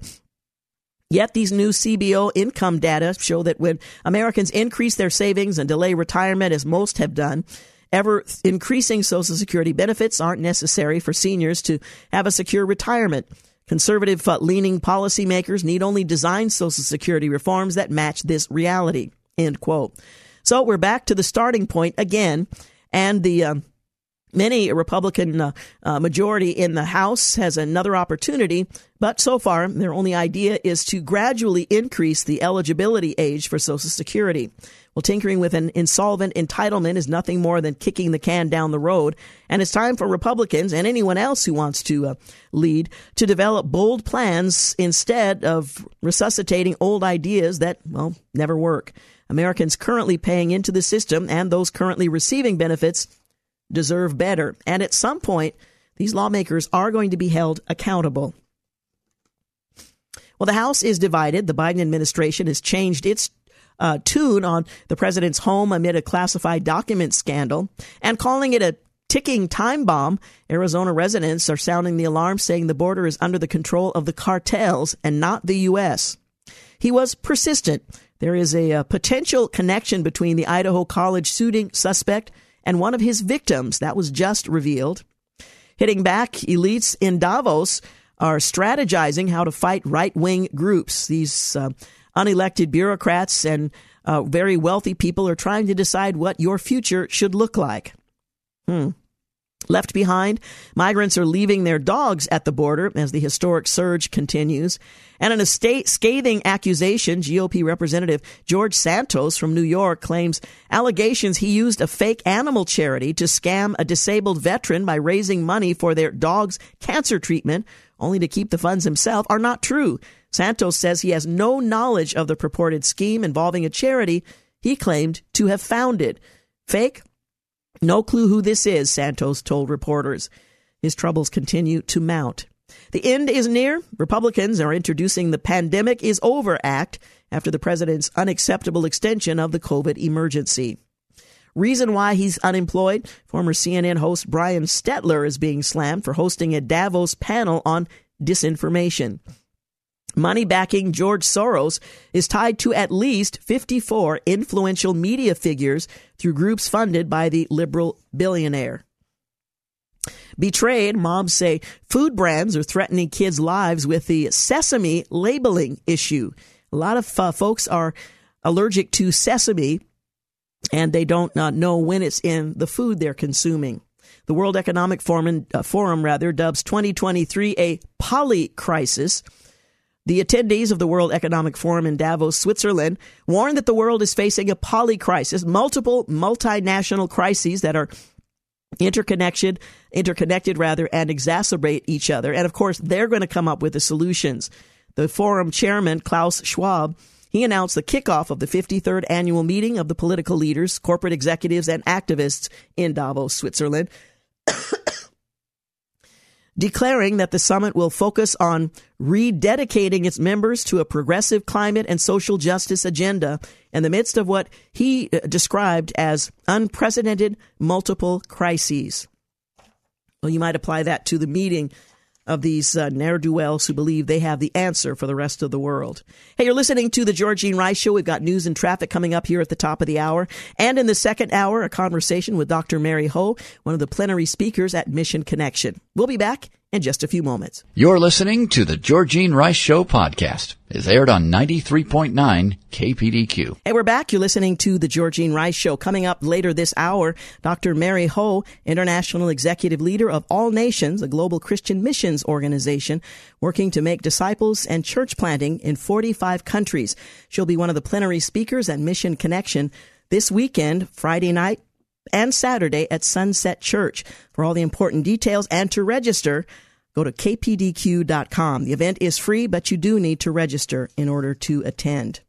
Yet these new CBO income data show that when Americans increase their savings and delay retirement, as most have done, ever increasing Social Security benefits aren't necessary for seniors to have a secure retirement. Conservative uh, leaning policymakers need only design Social Security reforms that match this reality. End quote. So we're back to the starting point again, and the um, many Republican uh, uh, majority in the House has another opportunity, but so far their only idea is to gradually increase the eligibility age for Social Security. Well, tinkering with an insolvent entitlement is nothing more than kicking the can down the road, and it's time for Republicans and anyone else who wants to uh, lead to develop bold plans instead of resuscitating old ideas that, well, never work. Americans currently paying into the system and those currently receiving benefits deserve better. And at some point, these lawmakers are going to be held accountable. Well, the House is divided. The Biden administration has changed its uh, tune on the president's home amid a classified document scandal and calling it a ticking time bomb. Arizona residents are sounding the alarm, saying the border is under the control of the cartels and not the U.S. He was persistent. There is a, a potential connection between the Idaho College shooting suspect and one of his victims. That was just revealed. Hitting back, elites in Davos are strategizing how to fight right wing groups. These uh, unelected bureaucrats and uh, very wealthy people are trying to decide what your future should look like. Hmm. Left behind, migrants are leaving their dogs at the border as the historic surge continues. And in a state scathing accusation, GOP Representative George Santos from New York claims allegations he used a fake animal charity to scam a disabled veteran by raising money for their dog's cancer treatment, only to keep the funds himself, are not true. Santos says he has no knowledge of the purported scheme involving a charity he claimed to have founded. Fake? No clue who this is, Santos told reporters. His troubles continue to mount. The end is near. Republicans are introducing the Pandemic is Over Act after the president's unacceptable extension of the COVID emergency. Reason why he's unemployed? Former CNN host Brian Stelter is being slammed for hosting a Davos panel on disinformation. Money backing George Soros is tied to at least 54 influential media figures through groups funded by the liberal billionaire. Betrayed, mobs say food brands are threatening kids' lives with the sesame labeling issue. A lot of uh, folks are allergic to sesame and they don't uh, know when it's in the food they're consuming. The World Economic Forum, uh, Forum rather dubs 2023 a poly crisis the attendees of the World Economic Forum in Davos, Switzerland, warned that the world is facing a poly crisis, multiple multinational crises that are interconnected, interconnected rather, and exacerbate each other. And of course, they're going to come up with the solutions. The forum chairman, Klaus Schwab, he announced the kickoff of the 53rd annual meeting of the political leaders, corporate executives, and activists in Davos, Switzerland declaring that the summit will focus on rededicating its members to a progressive climate and social justice agenda in the midst of what he uh, described as unprecedented multiple crises. Well, you might apply that to the meeting of these uh, ne'er do wells who believe they have the answer for the rest of the world. Hey, you're listening to the Georgene Rice Show. We've got news and traffic coming up here at the top of the hour. And in the second hour, a conversation with Dr. Mary Ho, one of the plenary speakers at Mission Connection. We'll be back in just a few moments. You're listening to the Georgene Rice Show podcast. It's aired on 93.9 KPDQ. Hey, we're back. You're listening to the Georgene Rice Show. Coming up later this hour, Dr. Mary Ho, International Executive Leader of All Nations, a global Christian missions organization working to make disciples and church planting in 45 countries. She'll be one of the plenary speakers at Mission Connection this weekend, Friday night, and Saturday at Sunset Church. For all the important details and to register, go to kpdq.com. The event is free, but you do need to register in order to attend.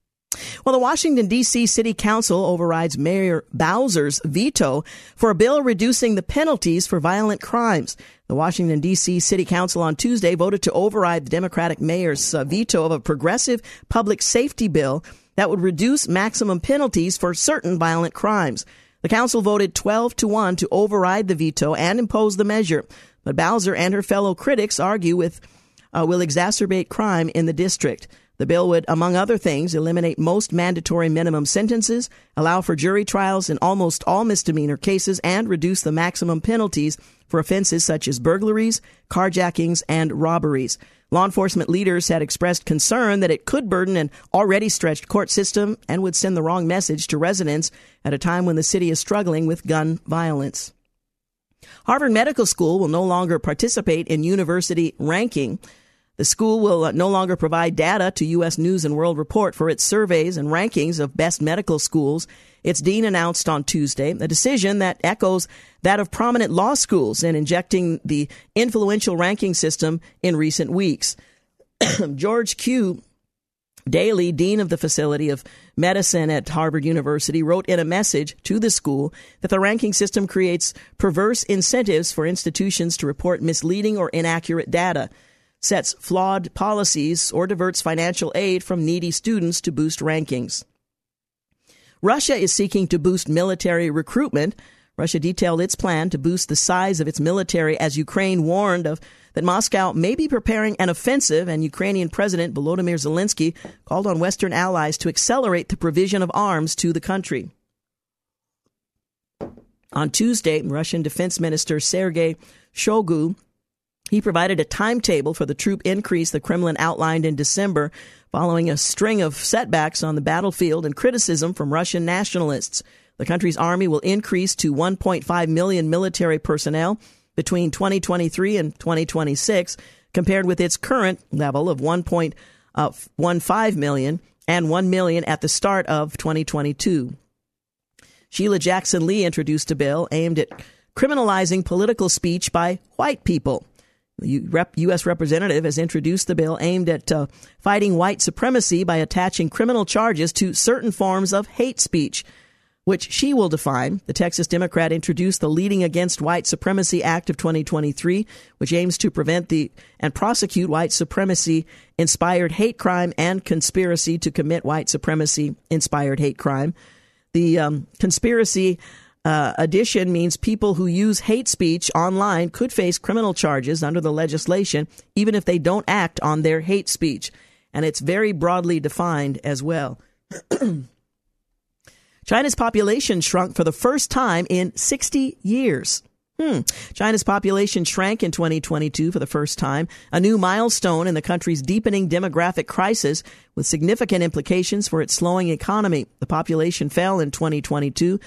Well, the Washington, D.C. City Council overrides Mayor Bowser's veto for a bill reducing the penalties for violent crimes. The Washington, D.C. City Council on Tuesday voted to override the Democratic mayor's uh, veto of a progressive public safety bill that would reduce maximum penalties for certain violent crimes. The council voted 12 to 1 to override the veto and impose the measure. But Bowser and her fellow critics argue with uh, will exacerbate crime in the district. The bill would, among other things, eliminate most mandatory minimum sentences, allow for jury trials in almost all misdemeanor cases, and reduce the maximum penalties for offenses such as burglaries, carjackings, and robberies. Law enforcement leaders had expressed concern that it could burden an already stretched court system and would send the wrong message to residents at a time when the city is struggling with gun violence. Harvard Medical School will no longer participate in university ranking. The school will uh, no longer provide data to U.S. News and World Report for its surveys and rankings of best medical schools its dean announced on Tuesday a decision that echoes that of prominent law schools in injecting the influential ranking system in recent weeks. George Q. Daley, dean of the facility of medicine at Harvard University, wrote in a message to the school that the ranking system creates perverse incentives for institutions to report misleading or inaccurate data, sets flawed policies, or diverts financial aid from needy students to boost rankings. Russia is seeking to boost military recruitment. Russia detailed its plan to boost the size of its military as Ukraine warned of that Moscow may be preparing an offensive and Ukrainian President Volodymyr Zelensky called on Western allies to accelerate the provision of arms to the country. On Tuesday, Russian Defense Minister Sergei Shoigu he provided a timetable for the troop increase the Kremlin outlined in December following a string of setbacks on the battlefield and criticism from Russian nationalists. The country's army will increase to 1.5 million military personnel between 2023 and 2026, compared with its current level of 1.15 uh, million and 1 million at the start of 2022. Sheila Jackson Lee introduced a bill aimed at criminalizing political speech by white people. U.S. representative has introduced the bill aimed at uh, fighting white supremacy by attaching criminal charges to certain forms of hate speech, which she will define. The Texas Democrat introduced the Leading Against White Supremacy Act of 2023, which aims to prevent the and prosecute white supremacy inspired hate crime and conspiracy to commit white supremacy inspired hate crime. The um, conspiracy uh, addition means people who use hate speech online could face criminal charges under the legislation, even if they don't act on their hate speech. And it's very broadly defined as well. China's population shrunk for the first time in 60 years. Hmm. China's population shrank in 2022 for the first time, a new milestone in the country's deepening demographic crisis with significant implications for its slowing economy. The population fell in 2022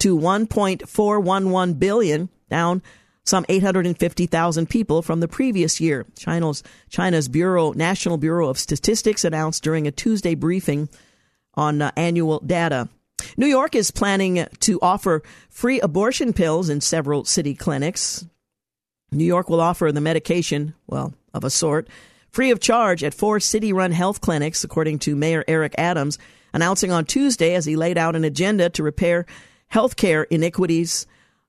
to 1.411 billion, down some 850,000 people from the previous year. China's China's Bureau National Bureau of Statistics announced during a Tuesday briefing on uh, annual data. New York is planning to offer free abortion pills in several city clinics. New York will offer the medication, well, of a sort, free of charge at four city run health clinics, according to Mayor Eric Adams, announcing on Tuesday as he laid out an agenda to repair healthcare inequities,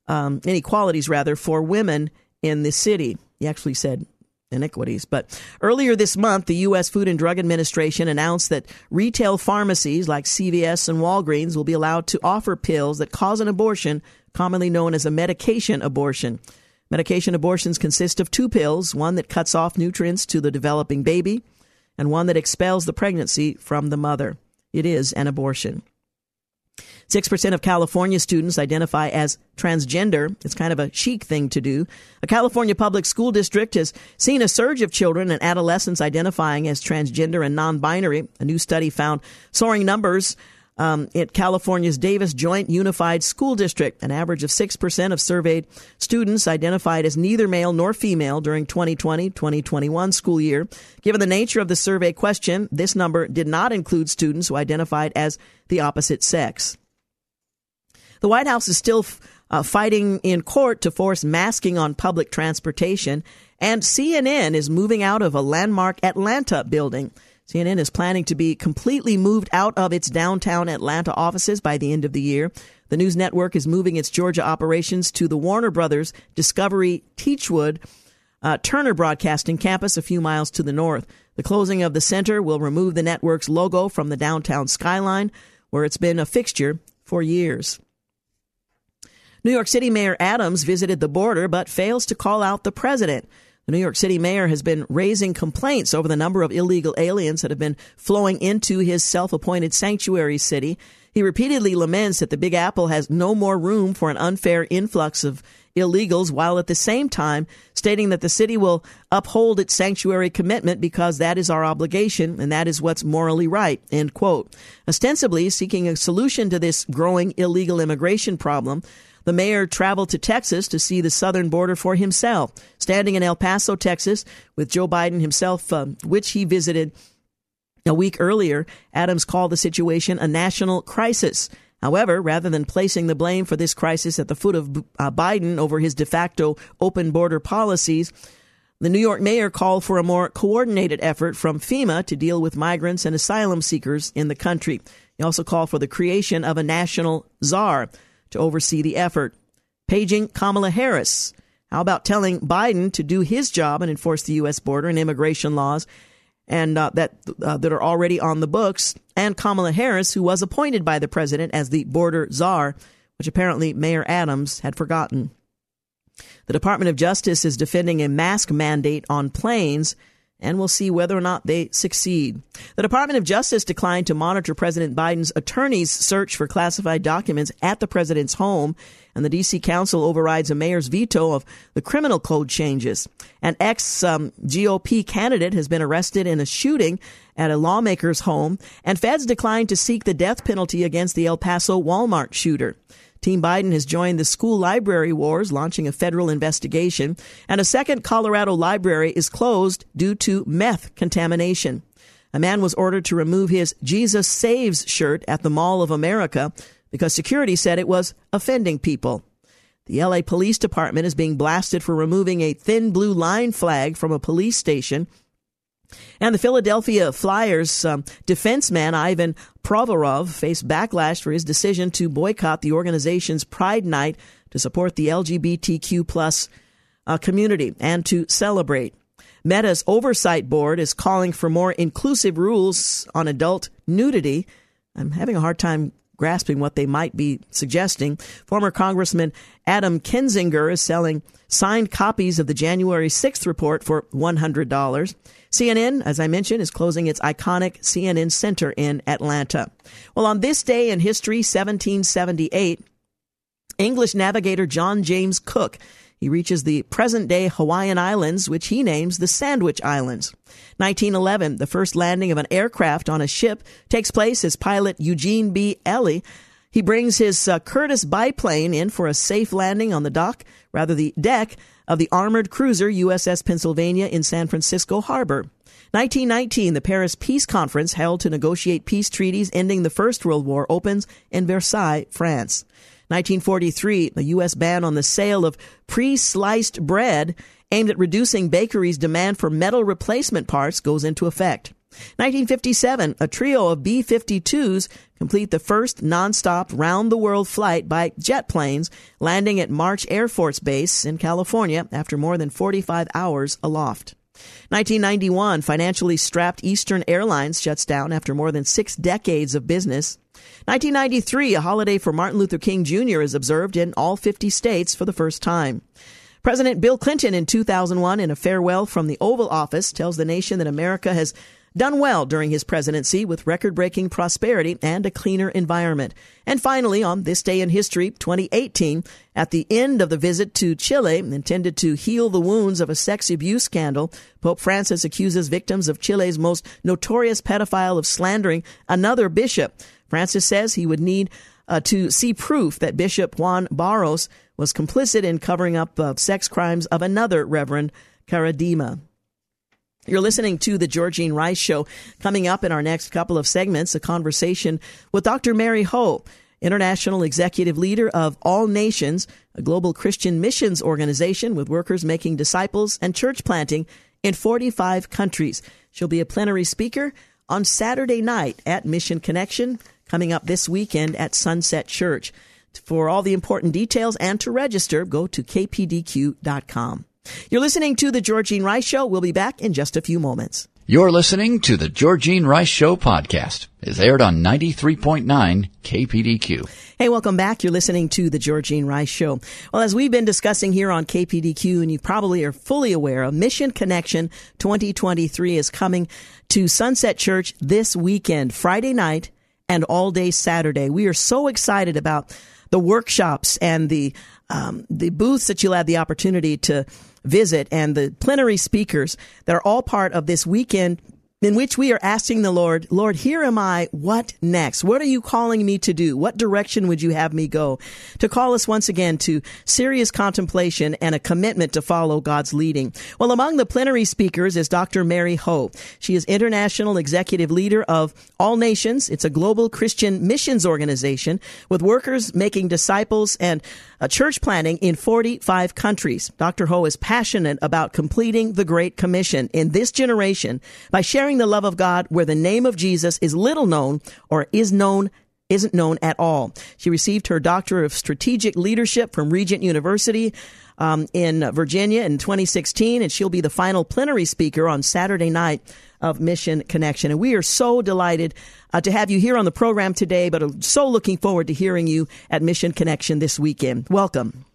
um, inequalities rather, for women in the city. He actually said iniquities. But earlier this month, the U.S. Food and Drug Administration announced that retail pharmacies like CVS and Walgreens will be allowed to offer pills that cause an abortion, commonly known as a medication abortion. Medication abortions consist of two pills, one that cuts off nutrients to the developing baby and one that expels the pregnancy from the mother. It is an abortion. 6% of California students identify as transgender. It's kind of a chic thing to do. A California public school district has seen a surge of children and adolescents identifying as transgender and non binary. A new study found soaring numbers um, at California's Davis Joint Unified School District. An average of 6% of surveyed students identified as neither male nor female during 2020 2021 school year. Given the nature of the survey question, this number did not include students who identified as the opposite sex. The White House is still uh, fighting in court to force masking on public transportation, and CNN is moving out of a landmark Atlanta building. CNN is planning to be completely moved out of its downtown Atlanta offices by the end of the year. The news network is moving its Georgia operations to the Warner Brothers Discovery Techwood uh, Turner Broadcasting campus a few miles to the north. The closing of the center will remove the network's logo from the downtown skyline, where it's been a fixture for years. New York City Mayor Adams visited the border but fails to call out the president. The New York City mayor has been raising complaints over the number of illegal aliens that have been flowing into his self appointed sanctuary city. He repeatedly laments that the Big Apple has no more room for an unfair influx of illegals, while at the same time stating that the city will uphold its sanctuary commitment because that is our obligation and that is what's morally right. End quote. Ostensibly seeking a solution to this growing illegal immigration problem, the mayor traveled to Texas to see the southern border for himself, standing in El Paso, Texas, with Joe Biden himself, uh, which he visited a week earlier. Adams called the situation a national crisis. However, rather than placing the blame for this crisis at the foot of uh, Biden over his de facto open border policies, the New York mayor called for a more coordinated effort from FEMA to deal with migrants and asylum seekers in the country. He also called for the creation of a national czar to oversee the effort. Paging Kamala Harris. How about telling Biden to do his job and enforce the U.S. border and immigration laws and uh, that uh, that are already on the books? And Kamala Harris, who was appointed by the president as the border czar, which apparently Mayor Adams had forgotten. The Department of Justice is defending a mask mandate on planes and we'll see whether or not they succeed. The Department of Justice declined to monitor President Biden's attorney's search for classified documents at the president's home, and the D.C. Council overrides a mayor's veto of the criminal code changes. An ex um, GOP candidate has been arrested in a shooting at a lawmaker's home, and feds declined to seek the death penalty against the El Paso Walmart shooter. Team Biden has joined the school library wars, launching a federal investigation, and a second Colorado library is closed due to meth contamination. A man was ordered to remove his Jesus Saves shirt at the Mall of America because security said it was offending people. The LA Police Department is being blasted for removing a thin blue line flag from a police station and the Philadelphia Flyers um, defenseman Ivan Provorov faced backlash for his decision to boycott the organization's Pride Night to support the LGBTQ plus uh, community and to celebrate. Meta's oversight board is calling for more inclusive rules on adult nudity. I'm having a hard time grasping what they might be suggesting. Former Congressman Adam Kinzinger is selling signed copies of the January 6th report for $100. CNN, as I mentioned, is closing its iconic CNN Center in Atlanta. Well, on this day in history, 1778, English navigator John James Cook he reaches the present day Hawaiian Islands, which he names the Sandwich Islands. 1911, the first landing of an aircraft on a ship takes place as pilot Eugene B. Ely. He brings his uh, Curtiss biplane in for a safe landing on the dock, rather the deck of the armored cruiser USS Pennsylvania in San Francisco Harbor. 1919, the Paris Peace Conference held to negotiate peace treaties ending the First World War opens in Versailles, France. 1943, the U.S. ban on the sale of pre-sliced bread aimed at reducing bakeries' demand for metal replacement parts goes into effect. 1957, a trio of B-52s complete the first nonstop round-the-world flight by jet planes, landing at March Air Force Base in California after more than 45 hours aloft. 1991, financially strapped Eastern Airlines shuts down after more than six decades of business. 1993, a holiday for Martin Luther King Jr. is observed in all 50 states for the first time. President Bill Clinton in 2001, in a farewell from the Oval Office, tells the nation that America has done well during his presidency with record breaking prosperity and a cleaner environment. And finally, on this day in history, 2018, at the end of the visit to Chile, intended to heal the wounds of a sex abuse scandal, Pope Francis accuses victims of Chile's most notorious pedophile of slandering another bishop. Francis says he would need uh, to see proof that Bishop Juan Barros was complicit in covering up uh, sex crimes of another Reverend Karadima. You're listening to the Georgene Rice Show. Coming up in our next couple of segments, a conversation with Dr. Mary Ho, International Executive Leader of All Nations, a global Christian missions organization with workers making disciples and church planting in 45 countries. She'll be a plenary speaker on Saturday night at Mission Connection, coming up this weekend at Sunset Church. For all the important details and to register, go to kpdq.com. You're listening to The Georgene Rice Show. We'll be back in just a few moments. You're listening to The Georgene Rice Show podcast. It's aired on 93.9 KPDQ. Hey, welcome back. You're listening to The Georgene Rice Show. Well, as we've been discussing here on KPDQ, and you probably are fully aware of, Mission Connection 2023 is coming to Sunset Church this weekend, Friday night and all day Saturday. We are so excited about the workshops and the um, the booths that you'll have the opportunity to visit and the plenary speakers that are all part of this weekend in which we are asking the Lord, Lord, here am I. What next? What are you calling me to do? What direction would you have me go? To call us once again to serious contemplation and a commitment to follow God's leading. Well, among the plenary speakers is Dr. Mary Ho. She is international executive leader of All Nations. It's a global Christian missions organization with workers making disciples and a church planting in 45 countries. Dr. Ho is passionate about completing the Great Commission in this generation by sharing the love of God where the name of Jesus is little known or is known isn't known at all. She received her Doctor of Strategic Leadership from Regent University um, in Virginia in 2016, and she'll be the final plenary speaker on Saturday night of Mission Connection. And we are so delighted uh, to have you here on the program today, but so looking forward to hearing you at Mission Connection this weekend. Welcome.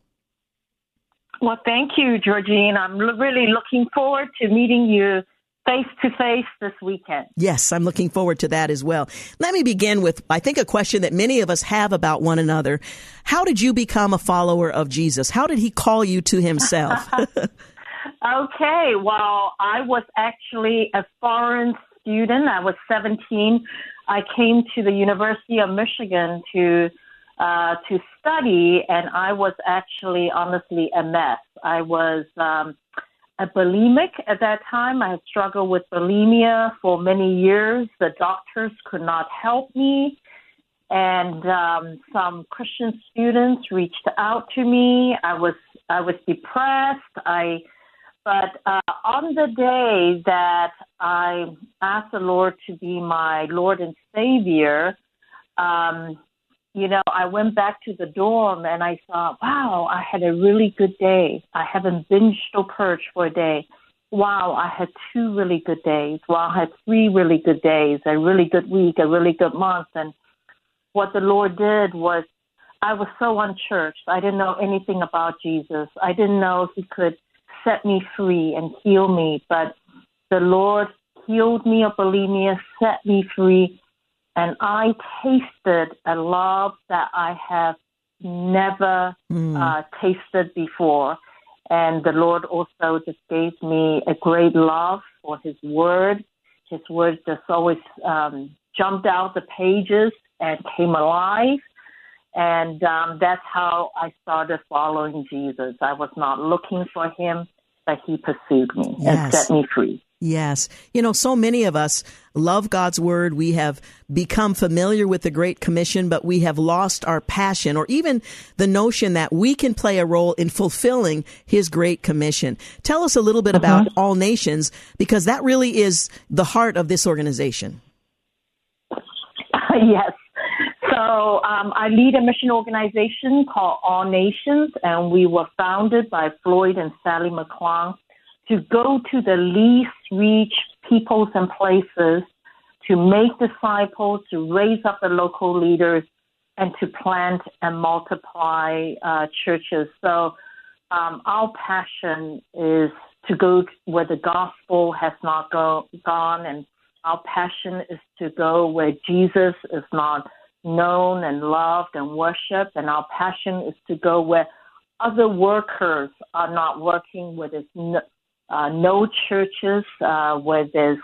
Well, thank you, Georgene. I'm really looking forward to meeting you face to face this weekend. Yes, I'm looking forward to that as well. Let me begin with, I think, a question that many of us have about one another. How did you become a follower of Jesus? How did he call you to himself? okay, well, I was actually a foreign student. I was 17. I came to the University of Michigan to uh, to study, and I was actually honestly a mess. I was um, a bulimic at that time. I had struggled with bulimia for many years. The doctors could not help me. And um, some Christian students reached out to me. I was I was depressed. I but uh, on the day that I asked the Lord to be my Lord and Savior, um, you know, I went back to the dorm and I thought, wow, I had a really good day. I haven't binged or purged for a day. Wow, I had two really good days. Wow, I had three really good days, a really good week, a really good month. And what the Lord did was, I was so unchurched. I didn't know anything about Jesus. I didn't know He could set me free and heal me. But the Lord healed me of bulimia, set me free, and I tasted a love that I have never mm. uh, tasted before. And the Lord also just gave me a great love for His Word. His Word just always um, jumped out the pages and came alive. And um, that's how I started following Jesus. I was not looking for Him, but He pursued me yes. and set me free. Yes. You know, so many of us love God's word. We have become familiar with the Great Commission, but we have lost our passion or even the notion that we can play a role in fulfilling His Great Commission. Tell us a little bit uh-huh. about All Nations because that really is the heart of this organization. yes. So um, I lead a mission organization called All Nations, and we were founded by Floyd and Sally McClung to go to the least reached peoples and places, to make disciples, to raise up the local leaders, and to plant and multiply uh, churches. So um, our passion is to go where the gospel has not go, gone, and our passion is to go where Jesus is not known and loved and worshiped, and our passion is to go where other workers are not working, where there's no, uh, no churches uh, where there's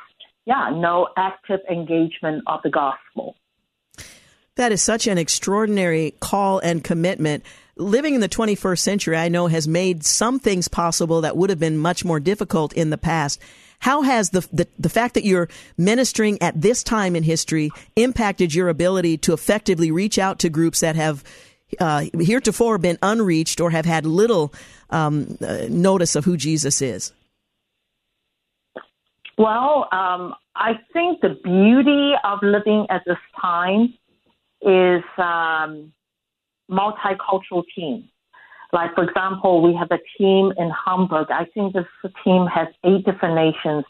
yeah no active engagement of the gospel. That is such an extraordinary call and commitment. Living in the 21st century, I know, has made some things possible that would have been much more difficult in the past. How has the, the, the fact that you're ministering at this time in history impacted your ability to effectively reach out to groups that have uh, heretofore been unreached or have had little um, uh, notice of who Jesus is? Well, um, I think the beauty of living at this time is um, multicultural teams. Like, for example, we have a team in Hamburg. I think this team has eight different nations.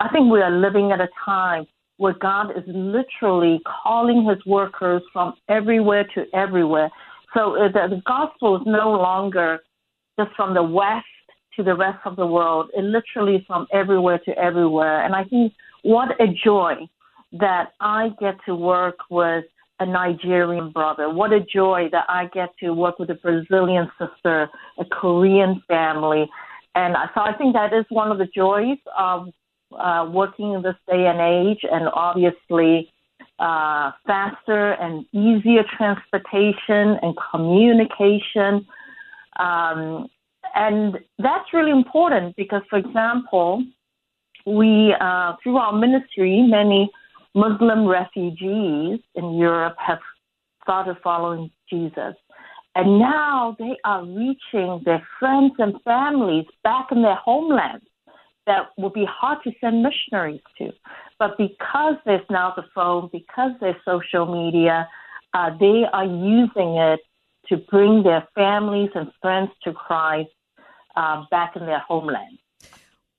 I think we are living at a time where God is literally calling his workers from everywhere to everywhere. So uh, the, the gospel is no longer just from the West to the rest of the world. It literally from everywhere to everywhere. And I think what a joy that I get to work with a Nigerian brother. What a joy that I get to work with a Brazilian sister, a Korean family. And so I think that is one of the joys of uh, working in this day and age, and obviously uh, faster and easier transportation and communication. Um, and that's really important because, for example, we, uh, through our ministry, many Muslim refugees in Europe have started following Jesus. And now they are reaching their friends and families back in their homelands that would be hard to send missionaries to. But because there's now the phone, because there's social media, uh, they are using it to bring their families and friends to Christ uh, back in their homeland.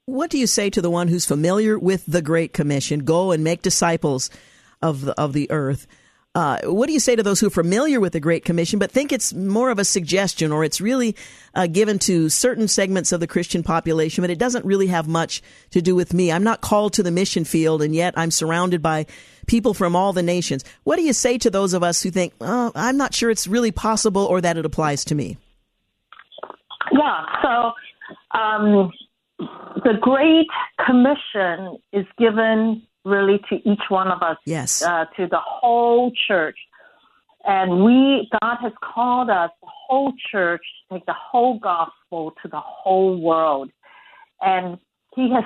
What do you say to the one who's familiar with the Great Commission? Go and make disciples of the, of the earth. Uh, what do you say to those who are familiar with the Great Commission but think it's more of a suggestion or it's really uh, given to certain segments of the Christian population, but it doesn't really have much to do with me? I'm not called to the mission field, and yet I'm surrounded by people from all the nations. What do you say to those of us who think, oh, I'm not sure it's really possible or that it applies to me? Yeah, so um, the Great Commission is given really to each one of us. Yes. Uh, to the whole church. And we, God has called us, the whole church, to take the whole gospel to the whole world. And he has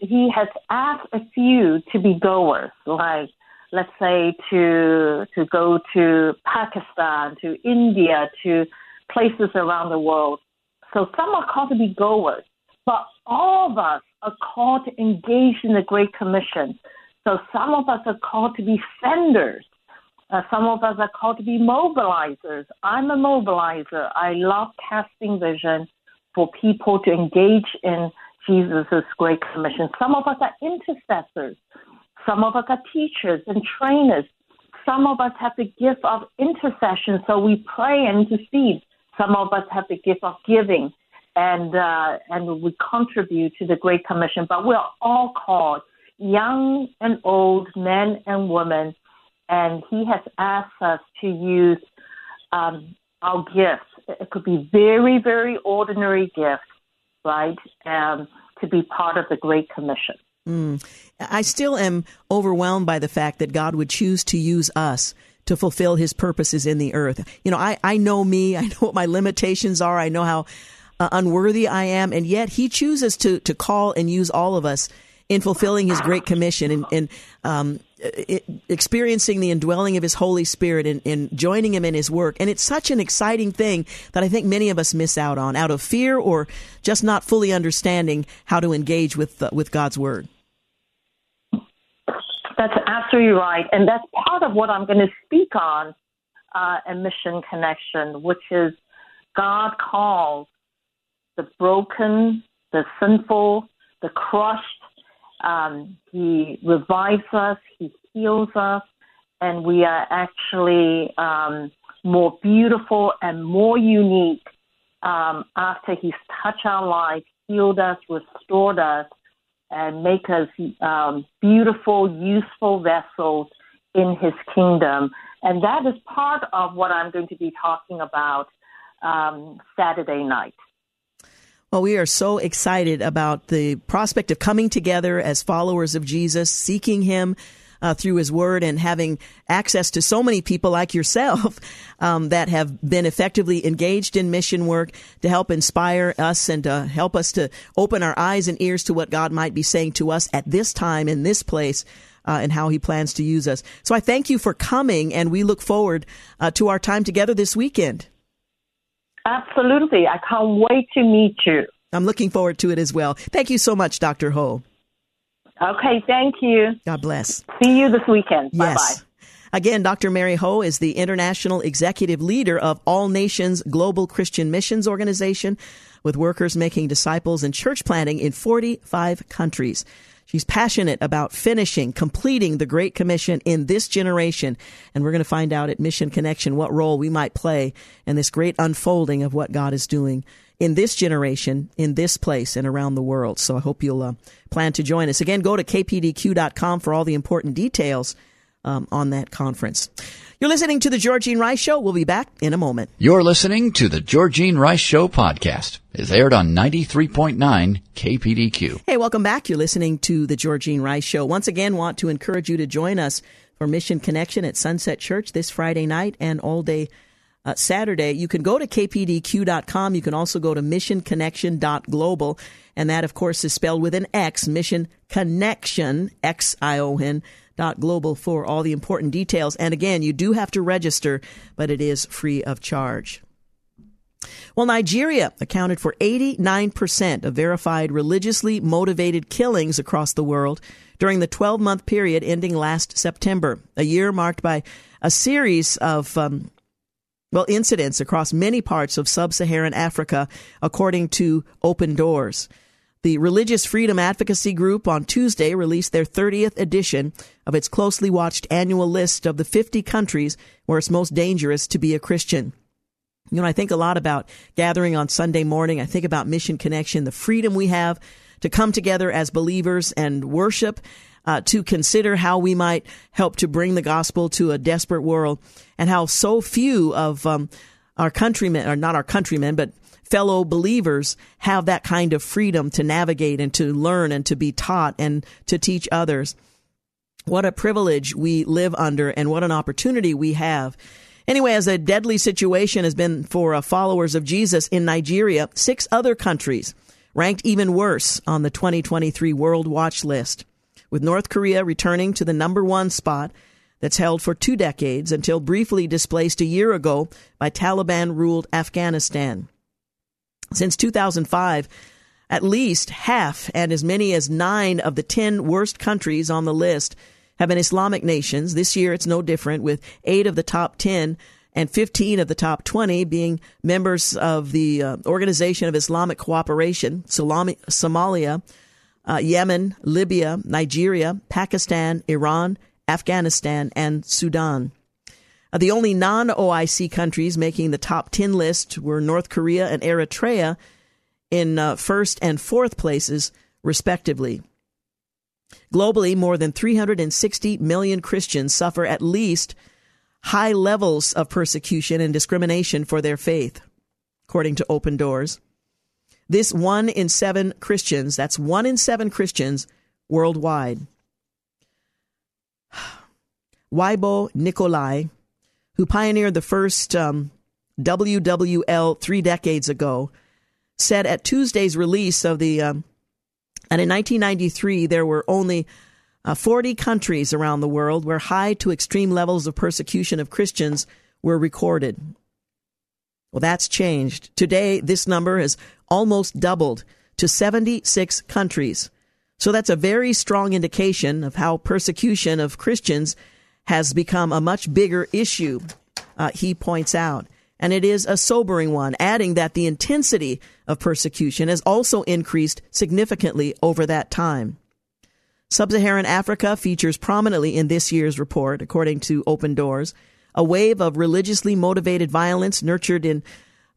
he has asked a few to be goers, like let's say to to go to Pakistan, to India, to places around the world. So some are called to be goers, but all of us are called to engage in the Great Commission. So some of us are called to be senders. Uh, some of us are called to be mobilizers. I'm a mobilizer. I love casting vision for people to engage in Jesus' Great Commission. Some of us are intercessors. Some of us are teachers and trainers. Some of us have the gift of intercession, so we pray and intercede. Some of us have the gift of giving, and uh, and we contribute to the Great Commission. But we're all called, young and old, men and women, and He has asked us to use um, our gifts. It could be very, very ordinary gifts, right? Um, to be part of the Great Commission. Mm. I still am overwhelmed by the fact that God would choose to use us to fulfill his purposes in the earth. You know, I, I know me, I know what my limitations are, I know how uh, unworthy I am, and yet he chooses to, to call and use all of us in fulfilling his great commission and, and um, it, experiencing the indwelling of his Holy Spirit and, and, joining him in his work. And it's such an exciting thing that I think many of us miss out on out of fear or just not fully understanding how to engage with, uh, with God's word. Absolutely right. And that's part of what I'm going to speak on uh, Mission Connection, which is God calls the broken, the sinful, the crushed. Um, he revives us, He heals us, and we are actually um, more beautiful and more unique um, after He's touched our life, healed us, restored us, and make us um, beautiful, useful vessels in His kingdom. And that is part of what I'm going to be talking about um, Saturday night. Well, we are so excited about the prospect of coming together as followers of Jesus, seeking Him, uh, through His Word and having access to so many people like yourself um, that have been effectively engaged in mission work to help inspire us and to help us to open our eyes and ears to what God might be saying to us at this time in this place. Uh, and how he plans to use us. So I thank you for coming, and we look forward uh, to our time together this weekend. Absolutely. I can't wait to meet you. I'm looking forward to it as well. Thank you so much, Dr. Ho. Okay, thank you. God bless. See you this weekend. Yes. Bye bye. Again, Dr. Mary Ho is the international executive leader of All Nations Global Christian Missions Organization, with workers making disciples and church planting in 45 countries. She's passionate about finishing, completing the Great Commission in this generation. And we're going to find out at Mission Connection what role we might play in this great unfolding of what God is doing in this generation, in this place, and around the world. So I hope you'll uh, plan to join us. Again, go to kpdq.com for all the important details um, on that conference. You're listening to the Georgene Rice Show. We'll be back in a moment. You're listening to the Georgene Rice Show podcast. It's aired on 93.9 KPDQ. Hey, welcome back. You're listening to the Georgene Rice Show. Once again, want to encourage you to join us for Mission Connection at Sunset Church this Friday night and all day uh, Saturday. You can go to kpdq.com. You can also go to missionconnection.global. And that, of course, is spelled with an X, Mission Connection, X-I-O-N dot global for all the important details. And again, you do have to register, but it is free of charge. Well, Nigeria accounted for 89% of verified religiously motivated killings across the world during the 12 month period ending last September, a year marked by a series of um, well, incidents across many parts of sub Saharan Africa, according to Open Doors. The Religious Freedom Advocacy Group on Tuesday released their 30th edition of its closely watched annual list of the 50 countries where it's most dangerous to be a Christian. You know, I think a lot about gathering on Sunday morning. I think about Mission Connection, the freedom we have to come together as believers and worship, uh, to consider how we might help to bring the gospel to a desperate world, and how so few of um, our countrymen, or not our countrymen, but fellow believers have that kind of freedom to navigate and to learn and to be taught and to teach others. What a privilege we live under and what an opportunity we have. Anyway, as a deadly situation has been for uh, followers of Jesus in Nigeria, six other countries ranked even worse on the 2023 World Watch list, with North Korea returning to the number one spot that's held for two decades until briefly displaced a year ago by Taliban ruled Afghanistan. Since 2005, at least half and as many as nine of the 10 worst countries on the list have been Islamic nations. This year it's no different, with eight of the top 10 and 15 of the top 20 being members of the uh, Organization of Islamic Cooperation, Somalia, uh, Yemen, Libya, Nigeria, Pakistan, Iran, Afghanistan, and Sudan. Uh, the only non OIC countries making the top 10 list were North Korea and Eritrea in uh, first and fourth places, respectively. Globally, more than 360 million Christians suffer at least high levels of persecution and discrimination for their faith, according to Open Doors. This one in seven Christians, that's one in seven Christians worldwide. Waibo Nikolai, who pioneered the first um, WWL three decades ago, said at Tuesday's release of the, um, and in 1993, there were only uh, 40 countries around the world where high to extreme levels of persecution of Christians were recorded. Well, that's changed. Today, this number has almost doubled to 76 countries. So that's a very strong indication of how persecution of Christians has become a much bigger issue, uh, he points out. And it is a sobering one, adding that the intensity of persecution has also increased significantly over that time. Sub Saharan Africa features prominently in this year's report, according to Open Doors. A wave of religiously motivated violence nurtured in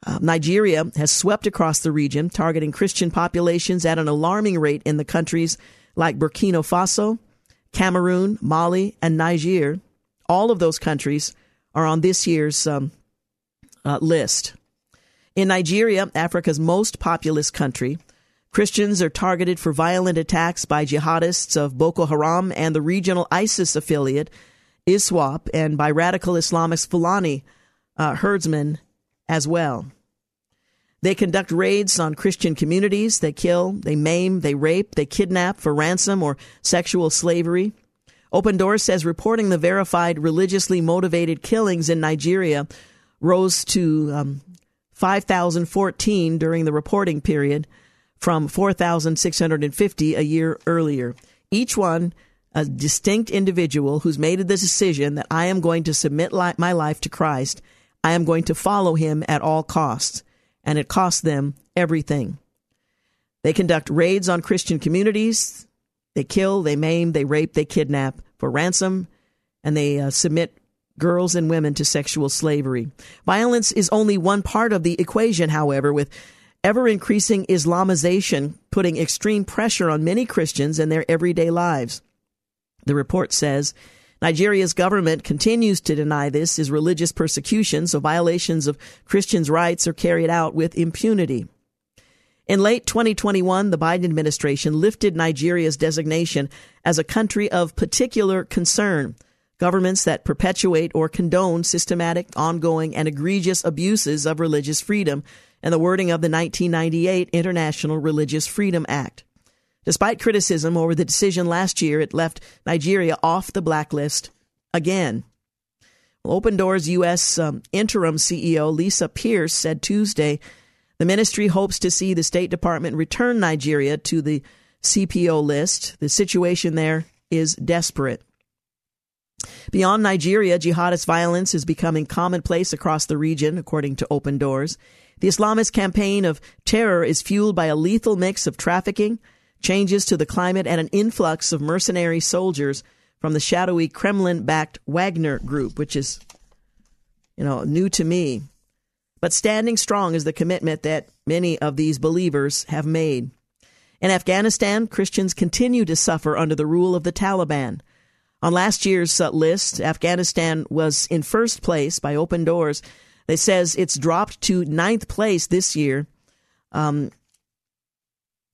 uh, Nigeria has swept across the region, targeting Christian populations at an alarming rate in the countries like Burkina Faso, Cameroon, Mali, and Niger. All of those countries are on this year's um, uh, list. In Nigeria, Africa's most populous country, Christians are targeted for violent attacks by jihadists of Boko Haram and the regional ISIS affiliate, ISWAP, and by radical Islamist Fulani uh, herdsmen as well. They conduct raids on Christian communities. They kill, they maim, they rape, they kidnap for ransom or sexual slavery. Open Doors says reporting the verified religiously motivated killings in Nigeria rose to um, 5,014 during the reporting period from 4,650 a year earlier. Each one a distinct individual who's made the decision that I am going to submit li- my life to Christ. I am going to follow him at all costs. And it costs them everything. They conduct raids on Christian communities. They kill, they maim, they rape, they kidnap for ransom, and they uh, submit girls and women to sexual slavery. Violence is only one part of the equation, however, with ever increasing Islamization putting extreme pressure on many Christians in their everyday lives. The report says Nigeria's government continues to deny this is religious persecution, so violations of Christians' rights are carried out with impunity. In late 2021, the Biden administration lifted Nigeria's designation as a country of particular concern. Governments that perpetuate or condone systematic, ongoing, and egregious abuses of religious freedom and the wording of the 1998 International Religious Freedom Act. Despite criticism over the decision last year, it left Nigeria off the blacklist again. Open Doors U.S. Um, interim CEO Lisa Pierce said Tuesday the ministry hopes to see the State Department return Nigeria to the CPO list. The situation there is desperate. Beyond Nigeria, jihadist violence is becoming commonplace across the region, according to Open Doors. The Islamist campaign of terror is fueled by a lethal mix of trafficking, changes to the climate, and an influx of mercenary soldiers from the shadowy Kremlin backed Wagner group, which is, you know, new to me. But standing strong is the commitment that many of these believers have made. In Afghanistan, Christians continue to suffer under the rule of the Taliban. On last year's uh, list, Afghanistan was in first place by Open Doors. It says it's dropped to ninth place this year. Um,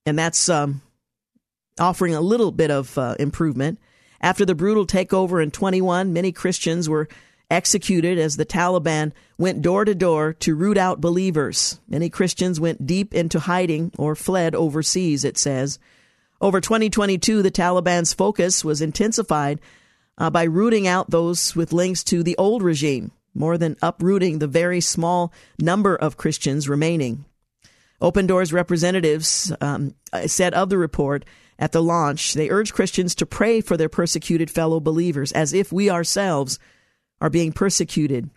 and that's um, offering a little bit of uh, improvement. After the brutal takeover in 21, many Christians were executed as the Taliban went door to door to root out believers. Many Christians went deep into hiding or fled overseas, it says. Over 2022, the Taliban's focus was intensified uh, by rooting out those with links to the old regime, more than uprooting the very small number of Christians remaining. Open Doors representatives um, said of the report at the launch, they urge Christians to pray for their persecuted fellow believers as if we ourselves are being persecuted.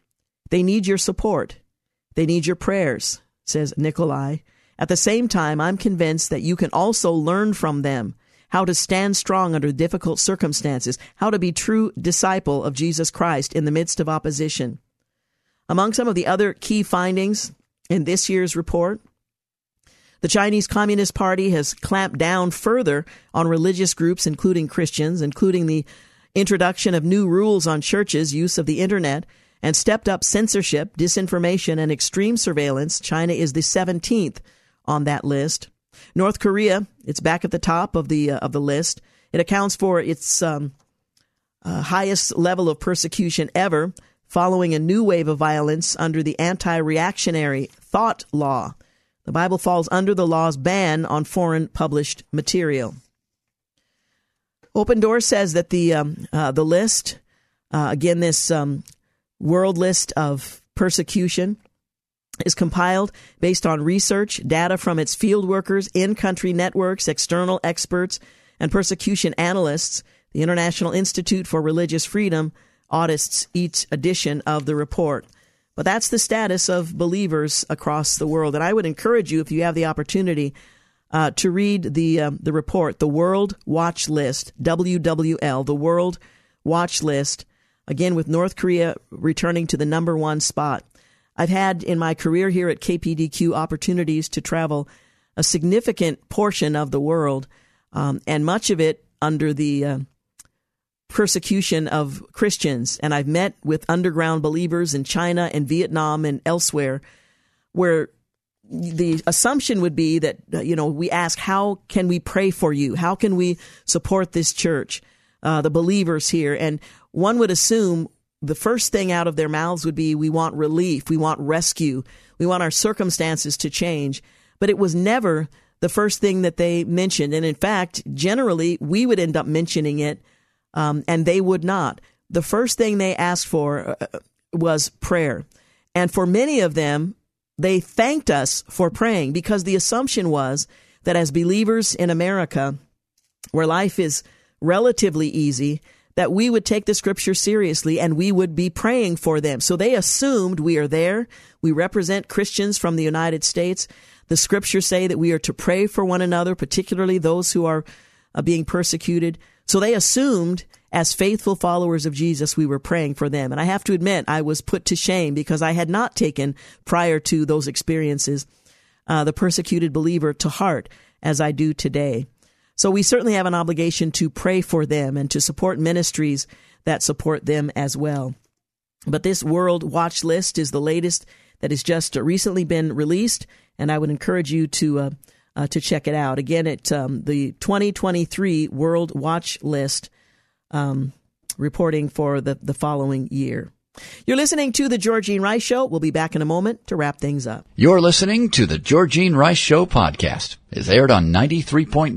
They need your support. They need your prayers, says Nikolai. At the same time, I'm convinced that you can also learn from them how to stand strong under difficult circumstances, how to be true disciple of Jesus Christ in the midst of opposition. Among some of the other key findings in this year's report, the Chinese Communist Party has clamped down further on religious groups, including Christians, including the introduction of new rules on churches' use of the internet, and stepped up censorship, disinformation, and extreme surveillance. China is the 17th on that list. North Korea, it's back at the top of the uh, of the list. It accounts for its um, uh, highest level of persecution ever, following a new wave of violence under the anti-reactionary thought law. The Bible falls under the law's ban on foreign published material. Open Door says that the um, uh, the list, uh, again, this um, world list of persecution, is compiled based on research, data from its field workers, in-country networks, external experts, and persecution analysts. The International Institute for Religious Freedom audits each edition of the report. But that's the status of believers across the world. And I would encourage you, if you have the opportunity, uh, to read the uh, the report, the World Watch List, WWL, the World Watch List. Again, with North Korea returning to the number one spot. I've had in my career here at KPDQ opportunities to travel a significant portion of the world, um, and much of it under the uh, persecution of Christians. And I've met with underground believers in China and Vietnam and elsewhere where the assumption would be that, you know, we ask, how can we pray for you? How can we support this church, uh, the believers here? And one would assume the first thing out of their mouths would be, we want relief. We want rescue. We want our circumstances to change. But it was never the first thing that they mentioned. And in fact, generally, we would end up mentioning it, um, and they would not. The first thing they asked for uh, was prayer. And for many of them, they thanked us for praying because the assumption was that as believers in America, where life is relatively easy, that we would take the scripture seriously and we would be praying for them. So they assumed we are there. We represent Christians from the United States. The scriptures say that we are to pray for one another, particularly those who are uh, being persecuted. So they assumed as faithful followers of Jesus, we were praying for them. And I have to admit, I was put to shame because I had not taken, prior to those experiences, uh, the persecuted believer to heart as I do today. So we certainly have an obligation to pray for them and to support ministries that support them as well. But this World Watch List is the latest that has just recently been released, and I would encourage you to uh, uh, to check it out. Again, at um, the 2023 World Watch List um, reporting for the, the following year. You're listening to The Georgene Rice Show. We'll be back in a moment to wrap things up. You're listening to The Georgene Rice Show podcast. It's aired on 93.9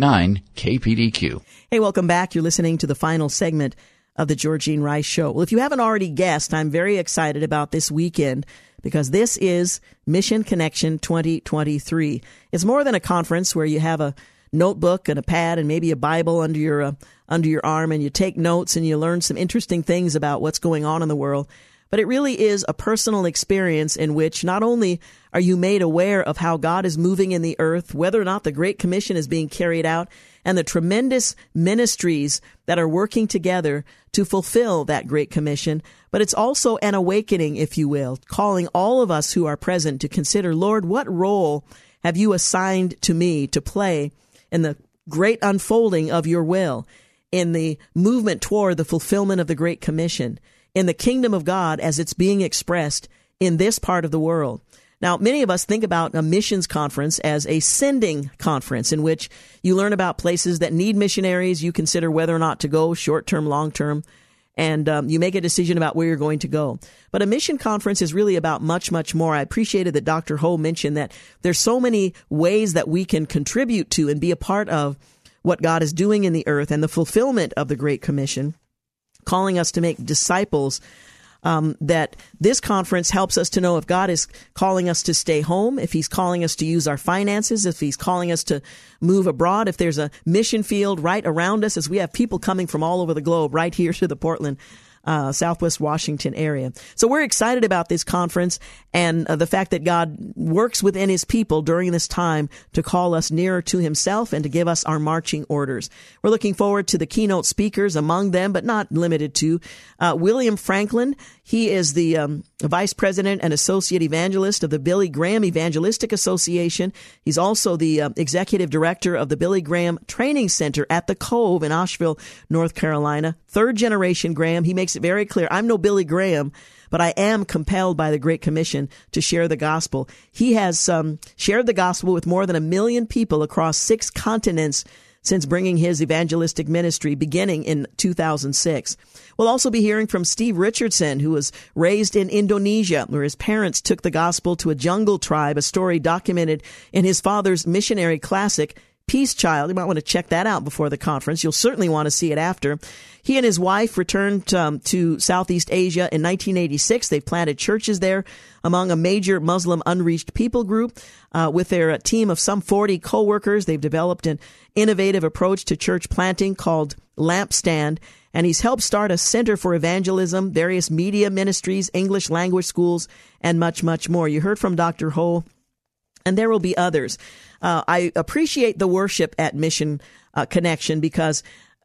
KPDQ. Hey, welcome back. You're listening to the final segment of The Georgene Rice Show. Well, if you haven't already guessed, I'm very excited about this weekend because this is Mission Connection 2023. It's more than a conference where you have a notebook and a pad and maybe a Bible under your uh, under your arm and you take notes and you learn some interesting things about what's going on in the world. But it really is a personal experience in which not only are you made aware of how God is moving in the earth, whether or not the Great Commission is being carried out, and the tremendous ministries that are working together to fulfill that Great Commission, but it's also an awakening, if you will, calling all of us who are present to consider, Lord, what role have you assigned to me to play in the great unfolding of your will, in the movement toward the fulfillment of the Great Commission? in the kingdom of God as it's being expressed in this part of the world. Now, many of us think about a missions conference as a sending conference in which you learn about places that need missionaries. You consider whether or not to go, short term, long term, and um, you make a decision about where you're going to go. But a mission conference is really about much, much more. I appreciated that Dr. Ho mentioned that there's so many ways that we can contribute to and be a part of what God is doing in the earth and the fulfillment of the Great Commission calling us to make disciples. Um, that this conference helps us to know if God is calling us to stay home, if He's calling us to use our finances, if He's calling us to move abroad, if there's a mission field right around us, as we have people coming from all over the globe right here to the Portland uh, Southwest Washington area. So we're excited about this conference and uh, the fact that God works within His people during this time to call us nearer to Himself and to give us our marching orders. We're looking forward to the keynote speakers among them, but not limited to uh, William Franklin. He is the um, vice president and associate evangelist of the Billy Graham Evangelistic Association. He's also the uh, executive director of the Billy Graham Training Center at the Cove in Asheville, North Carolina. Third generation Graham. He makes it very clear I'm no Billy Graham, but I am compelled by the Great Commission to share the gospel. He has um, shared the gospel with more than a million people across six continents since bringing his evangelistic ministry beginning in 2006. We'll also be hearing from Steve Richardson, who was raised in Indonesia, where his parents took the gospel to a jungle tribe, a story documented in his father's missionary classic, Peace Child. You might want to check that out before the conference. You'll certainly want to see it after. He and his wife returned um, to Southeast Asia in 1986. They've planted churches there among a major Muslim unreached people group. Uh, with their team of some 40 co-workers, they've developed an innovative approach to church planting called Lampstand. And he's helped start a center for evangelism, various media ministries, English language schools, and much, much more. You heard from Dr. Ho, and there will be others. Uh, I appreciate the worship at Mission uh, Connection because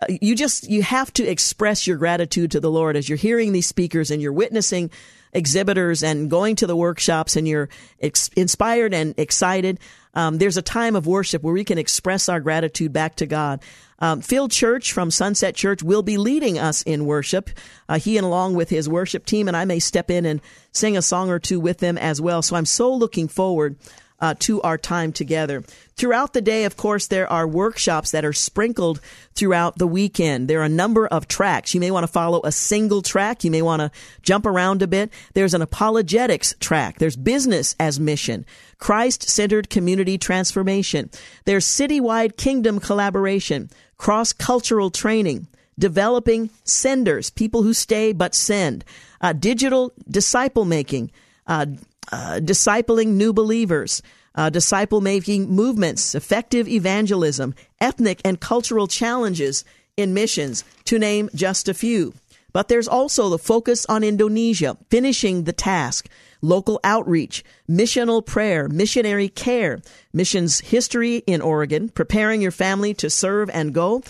you just you have to express your gratitude to the Lord as you're hearing these speakers and you're witnessing exhibitors and going to the workshops and you're ex- inspired and excited. Um, there's a time of worship where we can express our gratitude back to God. Um, Phil Church from Sunset Church will be leading us in worship. Uh, he and along with his worship team, and I may step in and sing a song or two with them as well. So I'm so looking forward uh, to our time together. Throughout the day, of course, there are workshops that are sprinkled throughout the weekend. There are a number of tracks. You may want to follow a single track. You may want to jump around a bit. There's an apologetics track. There's business as mission, Christ centered community transformation. There's citywide kingdom collaboration, cross cultural training, developing senders, people who stay but send, uh, digital disciple making, uh, uh, discipling new believers, uh, disciple making movements, effective evangelism, ethnic and cultural challenges in missions, to name just a few. But there's also the focus on Indonesia, finishing the task, local outreach, missional prayer, missionary care, missions history in Oregon, preparing your family to serve and go,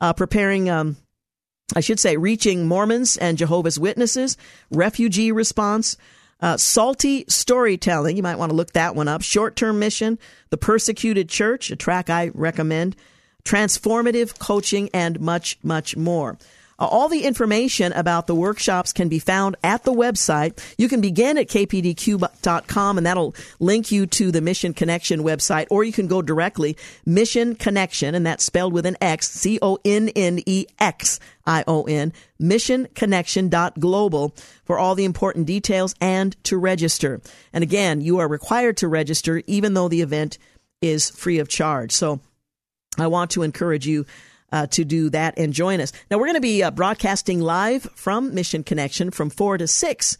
uh, preparing, um, I should say, reaching Mormons and Jehovah's Witnesses, refugee response, uh, Salty Storytelling, you might want to look that one up. Short Term Mission, The Persecuted Church, a track I recommend. Transformative Coaching, and much, much more. Uh, all the information about the workshops can be found at the website. You can begin at kpdq.com and that'll link you to the Mission Connection website, or you can go directly Mission Connection, and that's spelled with an X, C O N N E X I O N, missionconnection.global for all the important details and to register. And again, you are required to register even though the event is free of charge. So I want to encourage you uh, to do that and join us. Now, we're going to be uh, broadcasting live from Mission Connection from 4 to 6,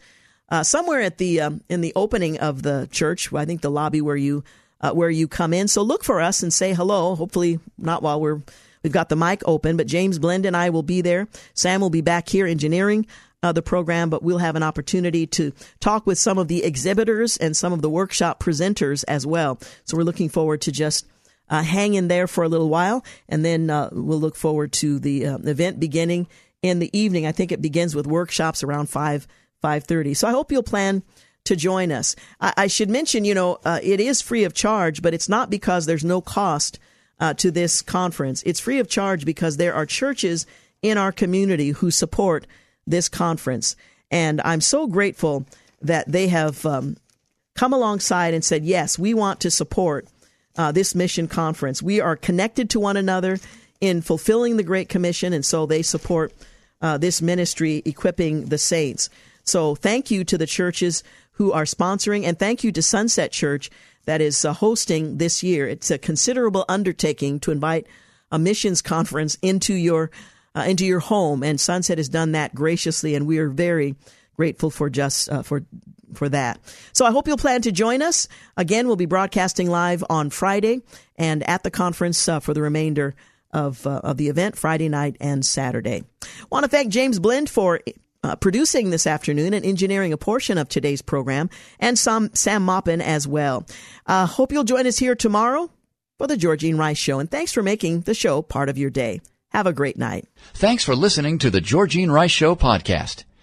uh, somewhere at the um, in the opening of the church, I think the lobby where you uh, where you come in. So look for us and say hello. Hopefully, not while we're We've got the mic open, but James Blend and I will be there. Sam will be back here engineering uh, the program, but we'll have an opportunity to talk with some of the exhibitors and some of the workshop presenters as well. So we're looking forward to just uh, hang in there for a little while, and then uh, we'll look forward to the uh, event beginning in the evening. I think it begins with workshops around five five thirty. So I hope you'll plan to join us. I, I should mention, you know, uh, it is free of charge, but it's not because there's no cost uh, to this conference. It's free of charge because there are churches in our community who support this conference, and I'm so grateful that they have um, come alongside and said, yes, we want to support uh, this mission conference. We are connected to one another in fulfilling the Great Commission, and so they support uh, this ministry, equipping the saints. So thank you to the churches who are sponsoring, and thank you to Sunset Church that is uh, hosting this year. It's a considerable undertaking to invite a missions conference into your uh, into your home, and Sunset has done that graciously, and we are very grateful for just uh, for for that. So I hope you'll plan to join us. Again, we'll be broadcasting live on Friday and at the conference uh, for the remainder of uh, of the event Friday night and Saturday. Want to thank James Blend for uh, producing this afternoon and engineering a portion of today's program, and some Sam Moppin as well. Uh, hope you'll join us here tomorrow for the Georgene Rice Show, and thanks for making the show part of your day. Have a great night. Thanks for listening to the Georgene Rice Show podcast.